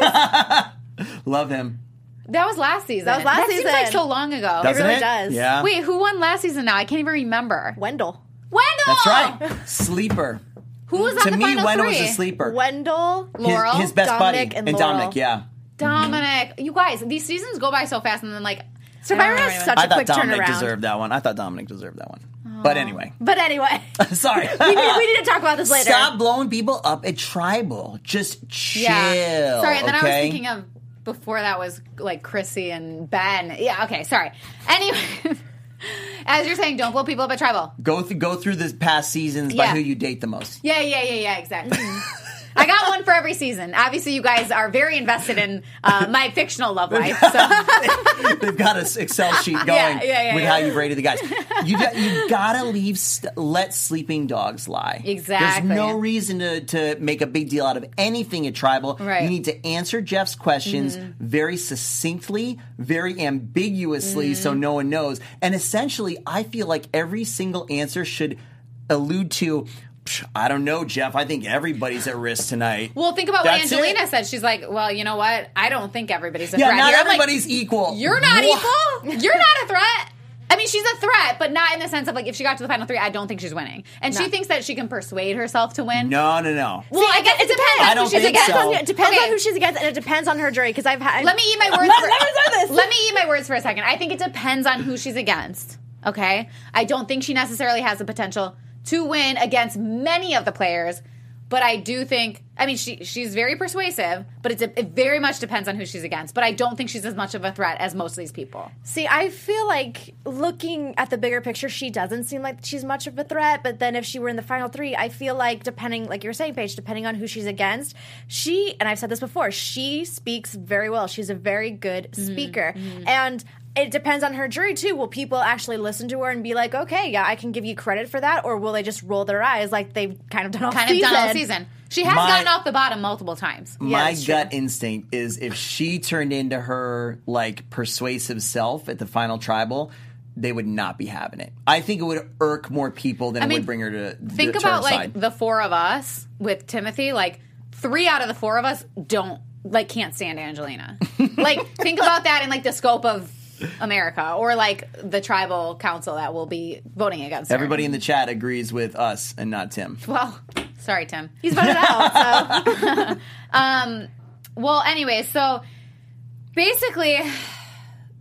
B: guys.
E: Love him.
B: that was last season.
D: That was last season.
B: seems like so long ago.
E: Doesn't
D: really
E: it?
D: does.
E: Yeah.
B: Wait, who won last season now? I can't even remember.
D: Wendell.
B: Wendell!
E: That's right. Sleeper.
B: Who was on
E: to
B: the
E: me,
B: final
E: Wendell
B: three?
E: was a sleeper.
D: Wendell.
E: His-
B: Laurel,
E: his, best
D: Domenick,
E: buddy,
D: and
E: and
D: Laurel.
E: Domenick. Yeah.
B: Domenick. You guys, these seasons go by so fast, and then like
D: Survivor
B: I don't
D: has
B: know
D: such
E: I
D: a
E: thought
D: quick
E: Domenick
D: turnaround.
E: deserved that one. I thought Domenick deserved that one. But anyway,
D: But anyway,
E: sorry.
D: we, need, we need to talk about this later.
E: Stop blowing people up at tribal. Just chill.
B: Yeah. Sorry, and then I was
E: okay?
B: thinking of before that was like Chrissy and Ben. Yeah, okay, sorry. Anyway, as you're saying, don't blow people up at tribal.
E: Go th- go through the past seasons by
B: Yeah.
E: who you date the most.
B: Yeah, yeah, yeah, yeah, exactly. I got one for every season. Obviously, you guys are very invested in uh, my fictional love life. So
E: They've got an Excel sheet going
B: Yeah, yeah, yeah,
E: with how you've rated the guys. You got you gotta leave. St- let sleeping dogs lie.
B: Exactly.
E: There's no reason to to make a big deal out of anything at tribal.
B: Right. Mm-hmm.
E: You need to answer Jeff's questions very succinctly, very ambiguously,
B: Mm-hmm.
E: so no one knows. And essentially, I feel like every single answer should allude to. "Psh, I don't know, Jeff. I think everybody's at risk tonight.
B: Well, think about
E: That's
B: what Angelina
E: it.
B: said. She's like, "Well, you know what? I don't think everybody's a
E: yeah,
B: threat."
E: not
B: here." I'm like,
E: everybody's equal.
B: You're not
E: What?
B: equal. You're not a threat. I mean, she's a threat, but not in the sense of like if she got to the final three, I don't think she's winning. And she thinks that she can persuade herself to win.
E: No, no, no.
B: Well, I guess it depends.
E: I
B: on
E: don't
B: who she's
E: think
B: against.
E: so.
D: It depends
B: Okay.
D: on who she's against, and it depends on her jury. Because I've had.
B: Let me eat my words.
D: Let-
B: for,
D: let me say this.
B: Let me eat my words for a second. I think it depends on who she's against. Okay, I don't think she necessarily has the potential to win against many of the players, but I do think. I mean, she she's very persuasive, but it's a, it very much depends on who she's against. But I don't think she's as much of a threat as most of these people.
D: See, I feel like looking at the bigger picture, she doesn't seem like she's much of a threat. But then if she were in the final three, I feel like depending, like you're saying, Paige, depending on who she's against, she and I've said this before, she speaks very well. She's a very good
B: Mm-hmm.
D: speaker, and. It depends on her jury too. Will people actually listen to her and be like, "Okay, yeah, I can give you credit for that," or will they just roll their eyes like they've kind of done all
B: Kind
D: season?
B: of done all season. She has
E: My-
B: gotten off the bottom multiple times.
E: My
D: it's
E: gut instinct is if she turned into her like persuasive self at the final tribal, they would not be having it. I think it would irk more people than
B: I
E: it
B: mean,
E: would bring her to
B: think
E: to her
B: about like
E: side.
B: the four of us with Timothy. Like three out of the four of us don't like can't stand Angelina. like think about that in like the scope of America or like the tribal council that will be voting against her.
E: Everybody in the chat agrees with us and not Tim.
B: Well, sorry, Tim.
D: He's voted out. So um,
B: Well, anyway, so basically,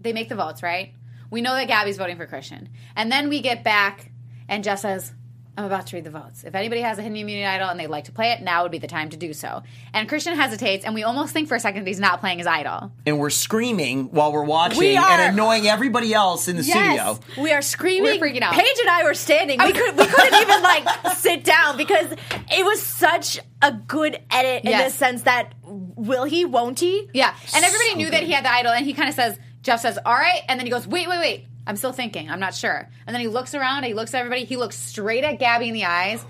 B: they make the votes, right? We know that Gabby's voting for Christian. And then we get back, and Jess says, I'm about to read the votes. If anybody has a hidden immunity idol and they'd like to play it, now would be the time to do so. And Christian hesitates, and we almost think for a second that he's not playing his idol.
E: And we're screaming while we're watching
D: We
E: and annoying everybody else in the
D: yes,
E: studio.
D: we are screaming.
B: We're freaking out.
D: Paige and I were standing. We could we couldn't even like sit down because it was such a good edit in
B: Yes.
D: the sense that will he, won't he?
B: Yeah. And everybody
E: So
B: knew that he had the idol, and he kind of says, Jeff says, All right. And then he goes, Wait, wait, wait. I'm still thinking. I'm not sure. And then he looks around, he looks at everybody, he looks straight at Gabby in the eyes.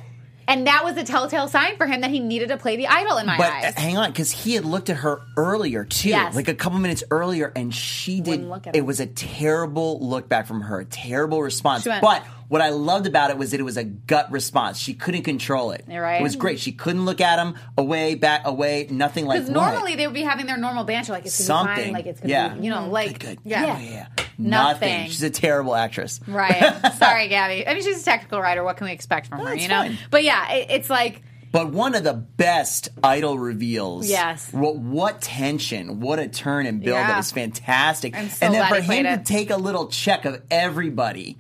B: And that was a telltale sign for him that he needed to play the idol in my
E: But
B: eyes.
E: uh, hang on, because he had looked at her earlier too,
B: Yes.
E: like a couple minutes earlier, and she did.
B: Wouldn't look at
E: It
B: him.
E: was a terrible look back from her, a terrible response.
B: Went-
E: but what I loved about it was that it was a gut response. She couldn't control it.
B: You're right.
E: It was great. She couldn't look at him away, back, away, nothing like
B: Because normally they would be having their normal banter, like it's gonna be
E: something,
B: fine, like it's gonna
E: yeah,
B: be, you know, like
E: good, good.
B: yeah.
E: yeah, yeah.
B: Nothing.
E: Nothing. She's a terrible actress.
B: right. Sorry, Gabby. I mean, she's a technical writer. What can we expect from her? You know,
E: fine.
B: but yeah, it, it's like
E: But one of the best idol reveals.
B: Yes.
E: What, what tension, what a turn and build.
B: Yeah.
E: It was fantastic.
B: So
E: and then for him to take a little check of everybody.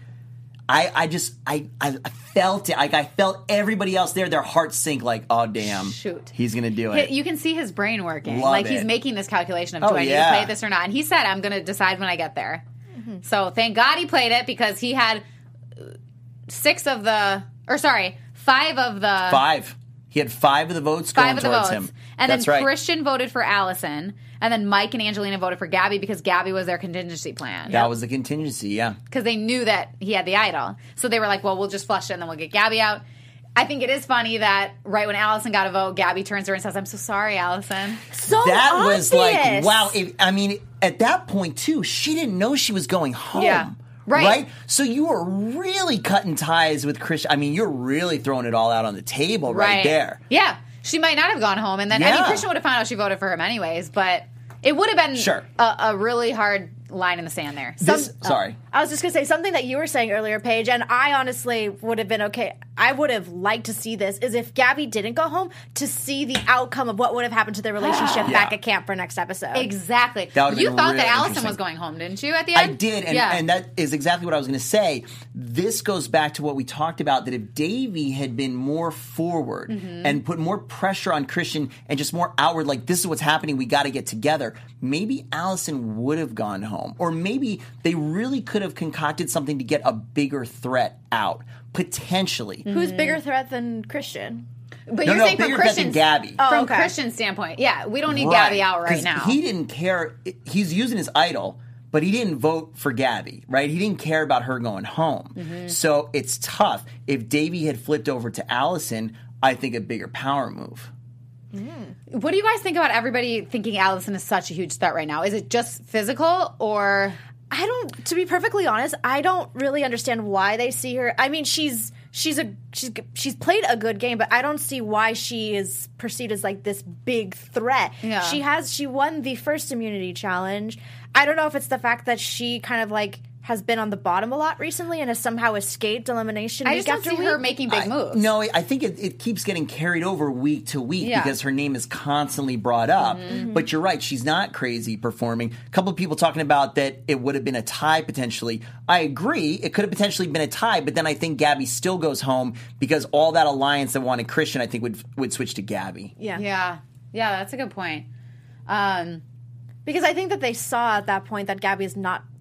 E: I, I just I, I I felt it like I felt everybody else there their hearts sink like oh damn
B: Shoot.
E: he's gonna do it
B: you can see his brain working.
E: Love
B: like he's making this calculation of
E: Oh,
B: do I need to
E: yeah.
B: play this or not? And he said, I'm going to decide when I get there. So thank God he played it because he had uh, six of the, or sorry, five of the
E: five he had five of the votes
B: five
E: going
B: of the
E: towards
B: votes.
E: him
B: And
E: that's
B: then
E: right
B: Christian voted for Alison. And then Mike and Angelina voted for Gabby because Gabby was their contingency plan.
E: that was the contingency yeah
B: Because they knew that he had the idol. So they were like, well, we'll just flush it and then we'll get Gabby out. I think it is funny that right when Alison got a vote, Gabby turns to her and says, I'm so sorry, Alison.
D: So
E: that was like wow if, I mean at that point too she didn't know she was going home
B: Yeah. Right.
E: So you were really cutting ties with Christian. I mean, you're really throwing it all out on the table right, there.
B: Yeah. She might not have gone home. And then, I mean, Christian would have found out she voted for him anyways, but it would have been
E: Sure.
B: a, a really hard line in the sand there.
E: This,
D: Some- oh,
E: sorry.
D: I was just gonna say something that you were saying earlier, Paige, and I honestly would have been okay. I would have liked to see this is if Gabby didn't go home to see the outcome of what would have happened to their relationship
E: Yeah.
D: back at camp for next episode.
B: Exactly.
E: That
B: you thought
E: really
B: that
E: Alison
B: was going home, didn't you, at the end,
E: I
B: end?
E: did, and,
B: yeah.
E: and that is exactly what I was going to say. This goes back to what we talked about that if Davie had been more forward
B: Mm-hmm.
E: and put more pressure on Christian and just more outward, like, this is what's happening, we got to get together, maybe Alison would have gone home. Or maybe they really could have concocted something to get a bigger threat out, potentially.
D: Who's bigger threat than Christian?
B: but
E: No,
B: you're
E: no,
B: saying from
E: bigger threat than
B: Christian's,
E: Gabby.
D: Oh,
B: from
D: okay.
B: Christian's standpoint. Yeah, we don't need
E: Right.
B: Gabby out right now.
E: He didn't care. He's using his idol, but he didn't vote for Gabby, right? He didn't care about her going home.
B: Mm-hmm.
E: So it's tough. If Davie had flipped over to Alison, I think a bigger power move.
B: what do you guys think about everybody thinking Alison is such a huge threat right now? Is it just physical or.
D: I don't. To be perfectly honest, I don't really understand why they see her. I mean, she's she's a she's she's played a good game, but I don't see why she is perceived as like this big threat.
B: Yeah.
D: She has she won the first immunity challenge. I don't know if it's the fact that she kind of like has been on the bottom a lot recently and has somehow escaped elimination.
B: I
D: week
B: just don't
D: after
B: see
D: week.
B: her making big
E: I-
B: moves.
E: No, I think it, it keeps getting carried over week to week
B: Yeah.
E: because her name is constantly brought up.
B: Mm-hmm.
E: But you're right, she's not crazy performing. A couple of people talking about that it would have been a tie potentially. I agree, it could have potentially been a tie, but then I think Gabby still goes home because all that alliance that wanted Christian, I think would would switch to Gabby.
D: Yeah.
B: Yeah. Yeah, that's a good point. Um,
D: because I think that they saw at that point that Gabby is not a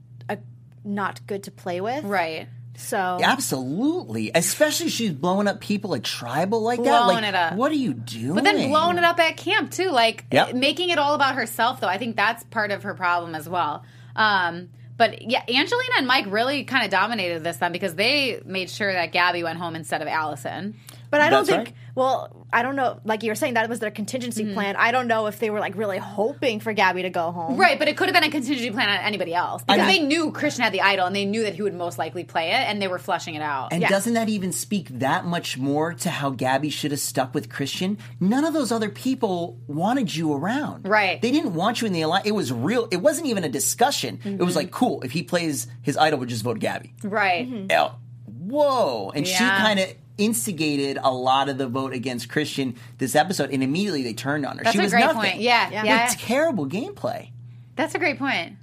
D: not good to play with.
B: right.
D: So
E: Absolutely, especially she's blowing up people at tribal like that.
B: Blowing
E: Like,
B: it up.
E: What are you doing?
B: But then blowing it up at camp too, like
E: Yep.
B: making it all about herself. Though I think that's part of her problem as well. Um, but yeah, Angelina and Mike really kind of dominated this then because they made sure that Gabby went home instead of Alison.
D: But I don't
E: That's
D: think.
E: right.
D: Well, I don't know. Like you were saying, that was their contingency
B: Mm-hmm.
D: plan. I don't know if they were like really hoping for Gabby to go home.
B: Right, but it could have been a contingency plan on anybody else because
E: mean-
B: they knew Christian had the idol and they knew that he would most likely play it, and they were flushing it out.
E: And
D: Yeah.
E: doesn't that even speak that much more to how Gabby should have stuck with Christian? None of those other people wanted you around.
B: Right.
E: They didn't want you in the alliance. It was real. It wasn't even a discussion. It
B: Mm-hmm.
E: was like, cool, if he plays his idol, would just vote Gabby.
B: right.
E: Oh, whoa. And she kind of instigated a lot of the vote against Christian this episode, and immediately they turned on her.
B: That's
E: she
B: a
E: was
B: great
E: nothing.
B: point. Yeah,
D: Yeah.
B: yeah.
E: Terrible gameplay.
B: That's a great point.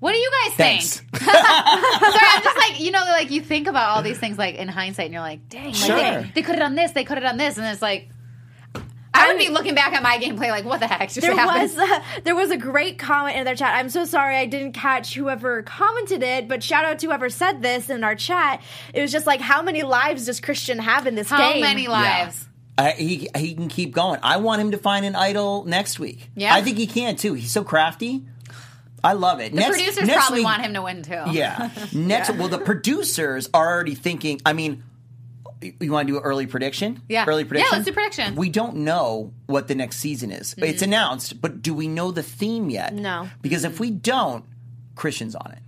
B: What do you guys
E: Thanks.
B: think? Sorry, I'm just like you know, like you think about all these things like in hindsight, and you're like, dang, like
E: Sure.
B: they, they could have done this, they could have done this, and it's like, I would be looking back at my gameplay like, what the heck just
D: There
B: happened?
D: was uh, there was a great comment in their chat. I'm so sorry I didn't catch whoever commented it, but shout out to whoever said this in our chat. It was just like, how many lives does Christian have in this
B: How
D: game?
B: many lives?
E: I, he he can keep going. I want him to find an idol next week.
B: Yeah?
E: I think he can too. He's so crafty. I love it.
B: The producers probably want him to win too.
E: Yeah. Next, well, the producers are already thinking. I mean, you want to do an early prediction?
B: Yeah.
E: Early
B: Yeah,
E: prediction.
B: let's do prediction.
E: We don't know what the next season is.
B: Mm-hmm.
E: It's announced, but do we know the theme yet?
D: No.
E: Because if we don't, Christian's on it.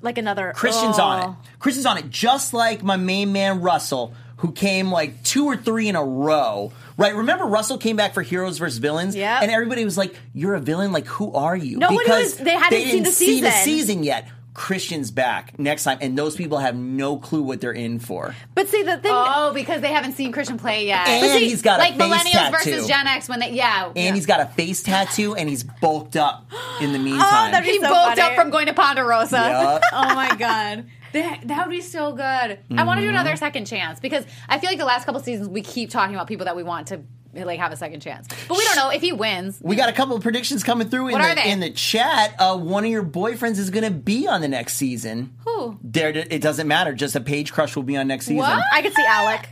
D: Like another
E: Christian's
D: oh.
E: on it. Christian's on it, just like my main man Russell, who came like two or three in a row. Right? Remember Russell came back for Heroes versus Villains,
D: yeah.
E: and everybody was like, "You're a villain. Like, who are you?"
D: Nobody
E: because
D: was- they hadn't
E: they
D: seen the
E: see the
D: season
E: yet. Christian's back next time, and those people have no clue what they're in for.
D: But see, the thing.
B: Oh, because they haven't seen Christian play yet.
E: And
B: see,
E: he's got a
B: like
E: face
B: millennials
E: tattoo.
B: versus Gen X when they yeah.
E: And he's got a face tattoo, and he's bulked up in the
D: oh,
E: meantime.
D: that'd be
B: he
D: so
B: bulked
D: funny.
B: up from going to Ponderosa.
E: Yeah.
B: oh my god. That, that would be so good. I want to do mm-hmm. another second chance because I feel like the last couple seasons we keep talking about people that we want to like have a second chance, but we don't know if he wins.
E: We got a couple of predictions coming through in
B: What are
E: the
B: they?
E: in the chat. Uh, one of your boyfriends is going to be on the next season.
B: Who?
E: There, it doesn't matter. Just a Paige crush will be on next season.
B: What?
D: I could see Alec.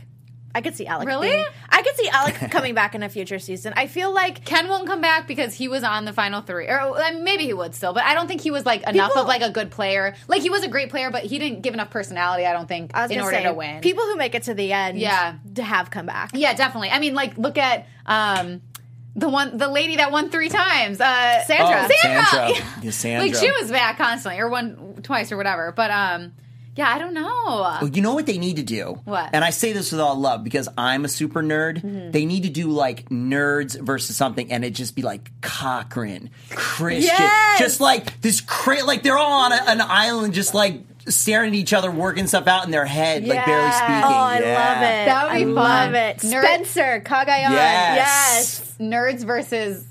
D: I could see Alec.
B: Really?
D: being- I could see Alec coming back in a future season. I feel like
B: Ken won't come back because he was on the final three, or uh, maybe he would still, but I don't think he was like enough
D: People-
B: of like a good player. Like he was a great player, but he didn't give enough personality. I don't think
D: I was
B: in
D: gonna
B: order
D: say,
B: to win.
D: people who make it to the end,
B: Yeah.
D: to have come back.
B: yeah, definitely. I mean, like look at um the one, the lady that won three times, uh,
D: Sandra.
E: Oh,
B: Sandra.
E: Sandra. Yeah, Sandra.
B: like she was back constantly, or one twice, or whatever. But um, yeah, I don't know.
E: Well, you know what they need to do?
B: What? Mm-hmm.
E: And I say this with all love because I'm a super nerd. They need to do like nerds versus something, and it just be like Cochran, Christian,
D: Yes!
E: just like this. Cra- like they're all on a, an island, just like staring at each other, working stuff out in their head, like barely speaking.
D: Oh, I
E: Yeah.
D: love it.
B: That would be
D: I
B: fun.
D: love it.
B: Nerd-
D: Spencer, Cagayan.
E: Yes.
D: Yes.
B: Nerds versus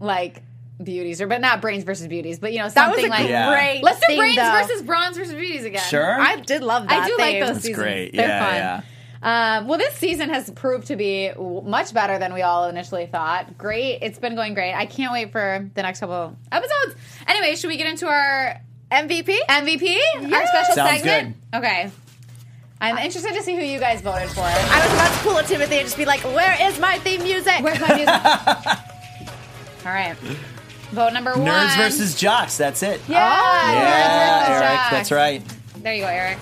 B: like beauties, or but not brains versus beauties, but you know
D: That was
B: something
D: a
B: like
E: Yeah.
D: great
B: let's do brains
D: though.
B: versus bronze versus beauties again.
E: Sure.
D: I did love that.
B: I do like
D: theme.
B: those seasons.
E: great.
B: They're
E: Yeah,
B: fun.
E: yeah.
B: Um, well, this season has proved to be w- much better than we all initially thought. Great. It's been going great. I can't wait for the next couple episodes. Anyway, should we get into our
D: MVP.
B: MVP? Our special
E: Sounds
B: segment? Okay. I'm interested to see who you guys voted for.
D: I was about to pull a Timothy and just be like, "Where is my theme music?"
B: Where's my music? all right. Vote number one.
E: Nerds versus jocks. That's it.
B: Yeah,
E: Yeah,
B: Nerds
E: Eric.
B: Jocks.
E: That's right.
B: There you go, Eric.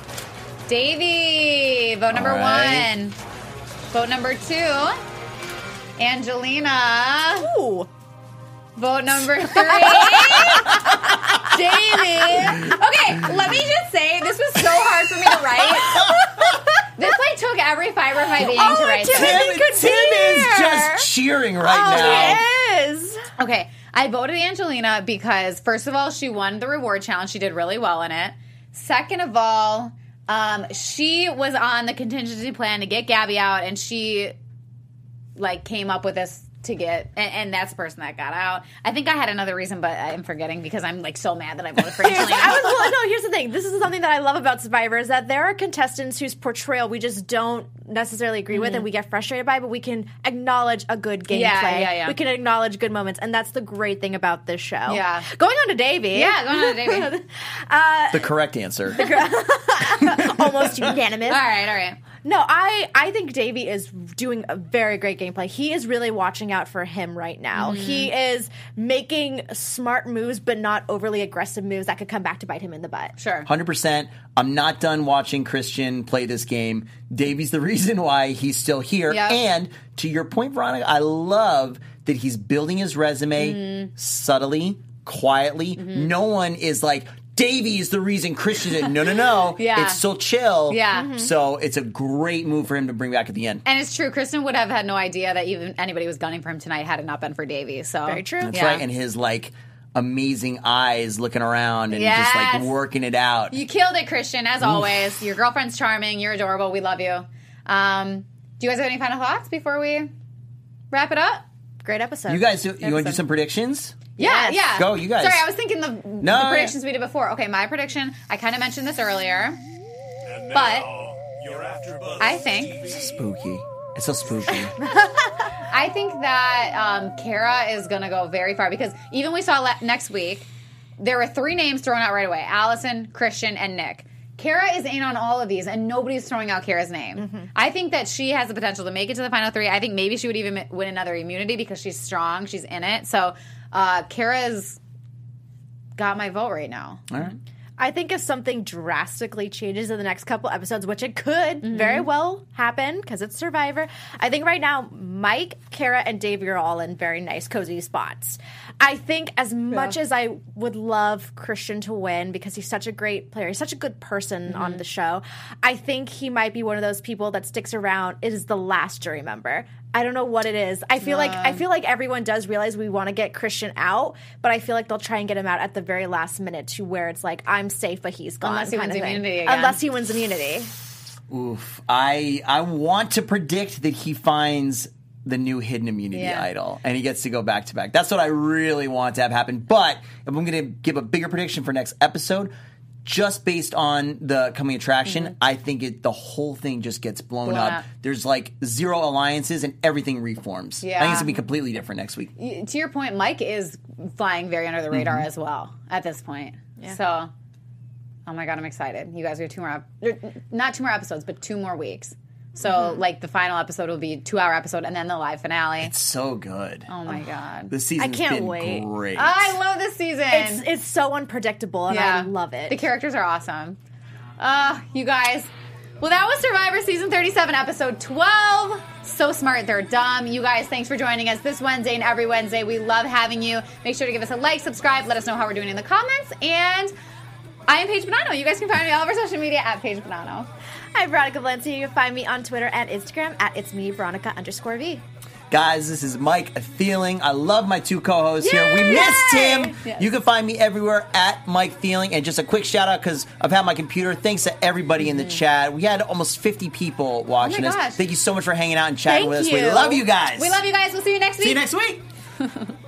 B: Davie, vote number
E: All right.
B: one. Vote number two. Angelina,
D: Ooh.
B: vote number three. Davie. Okay, let me just say this was so hard for me to write. This like took every fiber of my being
D: Oh,
B: to write
D: Timothy
B: this.
E: Tim, Tim is just cheering right
D: Oh,
E: now.
D: he is.
B: Okay, I voted Angelina because first of all, she won the reward challenge. She did really well in it. Second of all, um, she was on the contingency plan to get Gabby out, and she like came up with this to get, and, and that's the person that got out. I think I had another reason, but I'm forgetting because I'm like so mad that I voted for
D: Here's,
B: Angelina.
D: I was, well, no, here's the thing. This is something that I love about Survivor is that there are contestants whose portrayal we just don't necessarily agree with and mm. we get frustrated by, but we can acknowledge a good gameplay.
B: Yeah, yeah, yeah.
D: We can acknowledge good moments, and that's the great thing about this show.
B: Yeah.
D: Going on to Davie.
B: yeah, going on to Davie.
E: Uh, the correct answer.
D: almost unanimous.
B: all right, all right.
D: No, I I think Davie is doing a very great gameplay. He is really watching out for him right now.
B: Mm-hmm.
D: He is making smart moves, but not overly aggressive moves that could come back to bite him in the butt.
B: Sure.
E: Hundred percent. I'm not done watching Christian play this game. Davie's the reason why he's still here.
B: Yep.
E: And to your point, Veronica, I love that he's building his resume
B: Mm-hmm.
E: subtly, quietly. No one is like. Davie is the reason Christian did. No, no, no.
B: Yeah.
E: It's so chill.
B: Yeah. Mhm.
E: So it's a great move for him to bring back at the end.
B: And it's true. Christian would have had no idea that even anybody was gunning for him tonight had it not been for Davie. So
D: Very true.
E: That's
B: Yeah.
E: right. And his like amazing eyes looking around and just like working it out.
B: You killed it, Christian, as always. Your girlfriend's charming. You're adorable. We love you. Um, do you guys have any final thoughts before we wrap it up?
D: Great episode.
E: You guys, you want to do some predictions?
B: Yeah,
D: Yes.
B: yeah.
E: Go, you guys.
B: Sorry, I was thinking the, the
E: No,
B: predictions we did before. Okay, my prediction, I kind of mentioned this earlier.
F: And
B: But-
F: now, you're AfterBuzz
B: I think
F: TV.
E: Spooky. It's so spooky.
B: I think that um, Kara is going to go very far because even we saw le- next week, there were three names thrown out right away Alison, Christian, and Nick. Kara is in on all of these, and nobody's throwing out Kara's name. I think that she has the potential to make it to the final three. I think maybe she would even win another immunity because she's strong. She's in it. So uh, Kara's got my vote right now.
E: All right.
D: I think if something drastically changes in the next couple episodes, which it could
B: Mm-hmm.
D: very well happen because it's Survivor, I think right now Mike, Kara, and Davie are all in very nice, cozy spots. I think as much as I would love Christian to win because he's such a great player, he's such a good person on
B: Mm-hmm.
D: the show, I think he might be one of those people that sticks around, is the last jury member. I don't know what it is. I feel like I feel like everyone does realize we want to get Christian out, but I feel like they'll try and get him out at the very last minute to where it's like I'm safe, but he's gone.
B: Unless he
D: kind
B: wins
D: of thing.
B: immunity again.
D: Unless he wins immunity.
E: Oof. I I want to predict that he finds the new hidden immunity
B: Yeah.
E: idol and he gets to go back to back. That's what I really want to have happen. But if I'm going to give a bigger prediction for next episode, just based on the coming attraction, I think it the whole thing just gets blown,
B: Mm-hmm. Blown
E: up.
B: up.
E: There's like zero alliances and everything reforms. Yeah. I think it's gonna be completely different next week.
B: Y- To your point, Mike is flying very under the radar
E: Mm-hmm.
B: as well at this point. So, oh my god, I'm excited. You guys, we have two more, ep- er, not two more episodes, but two more weeks. So,
E: Mm-hmm.
B: like the final episode will be a two hour episode, and then the live finale.
E: It's so good.
B: oh my god,
E: This season's
D: can't
E: been
D: wait.
E: great.
B: I love this season.
D: It's it's so unpredictable and I love it.
B: The characters are awesome. Uh, you guys. Well, that was Survivor Season 37, Episode 12. So smart, they're dumb. You guys, thanks for joining us this Wednesday and every Wednesday. We love having you. Make sure to give us a like, subscribe, let us know how we're doing in the comments. And I am Paige Bonanno. You guys can find me all over social media at Paige Bonanno.
D: I'm Veronica Valencia. You can find me on Twitter and Instagram at it's me Veronica underscore V.
E: Guys, this is Mike Thieling. I love my two co-hosts here. We missed Tim.
B: Yes.
E: You can find me everywhere at Mike Thieling. And just a quick shout out because I've had my computer. Thanks to everybody in the chat. We had almost 50 people watching
B: Mm-hmm. Oh
E: us. Thank you so much for hanging out and chatting
D: Thank
E: with us. We love you guys.
B: We love you guys. We'll see you next week.
E: See you next week.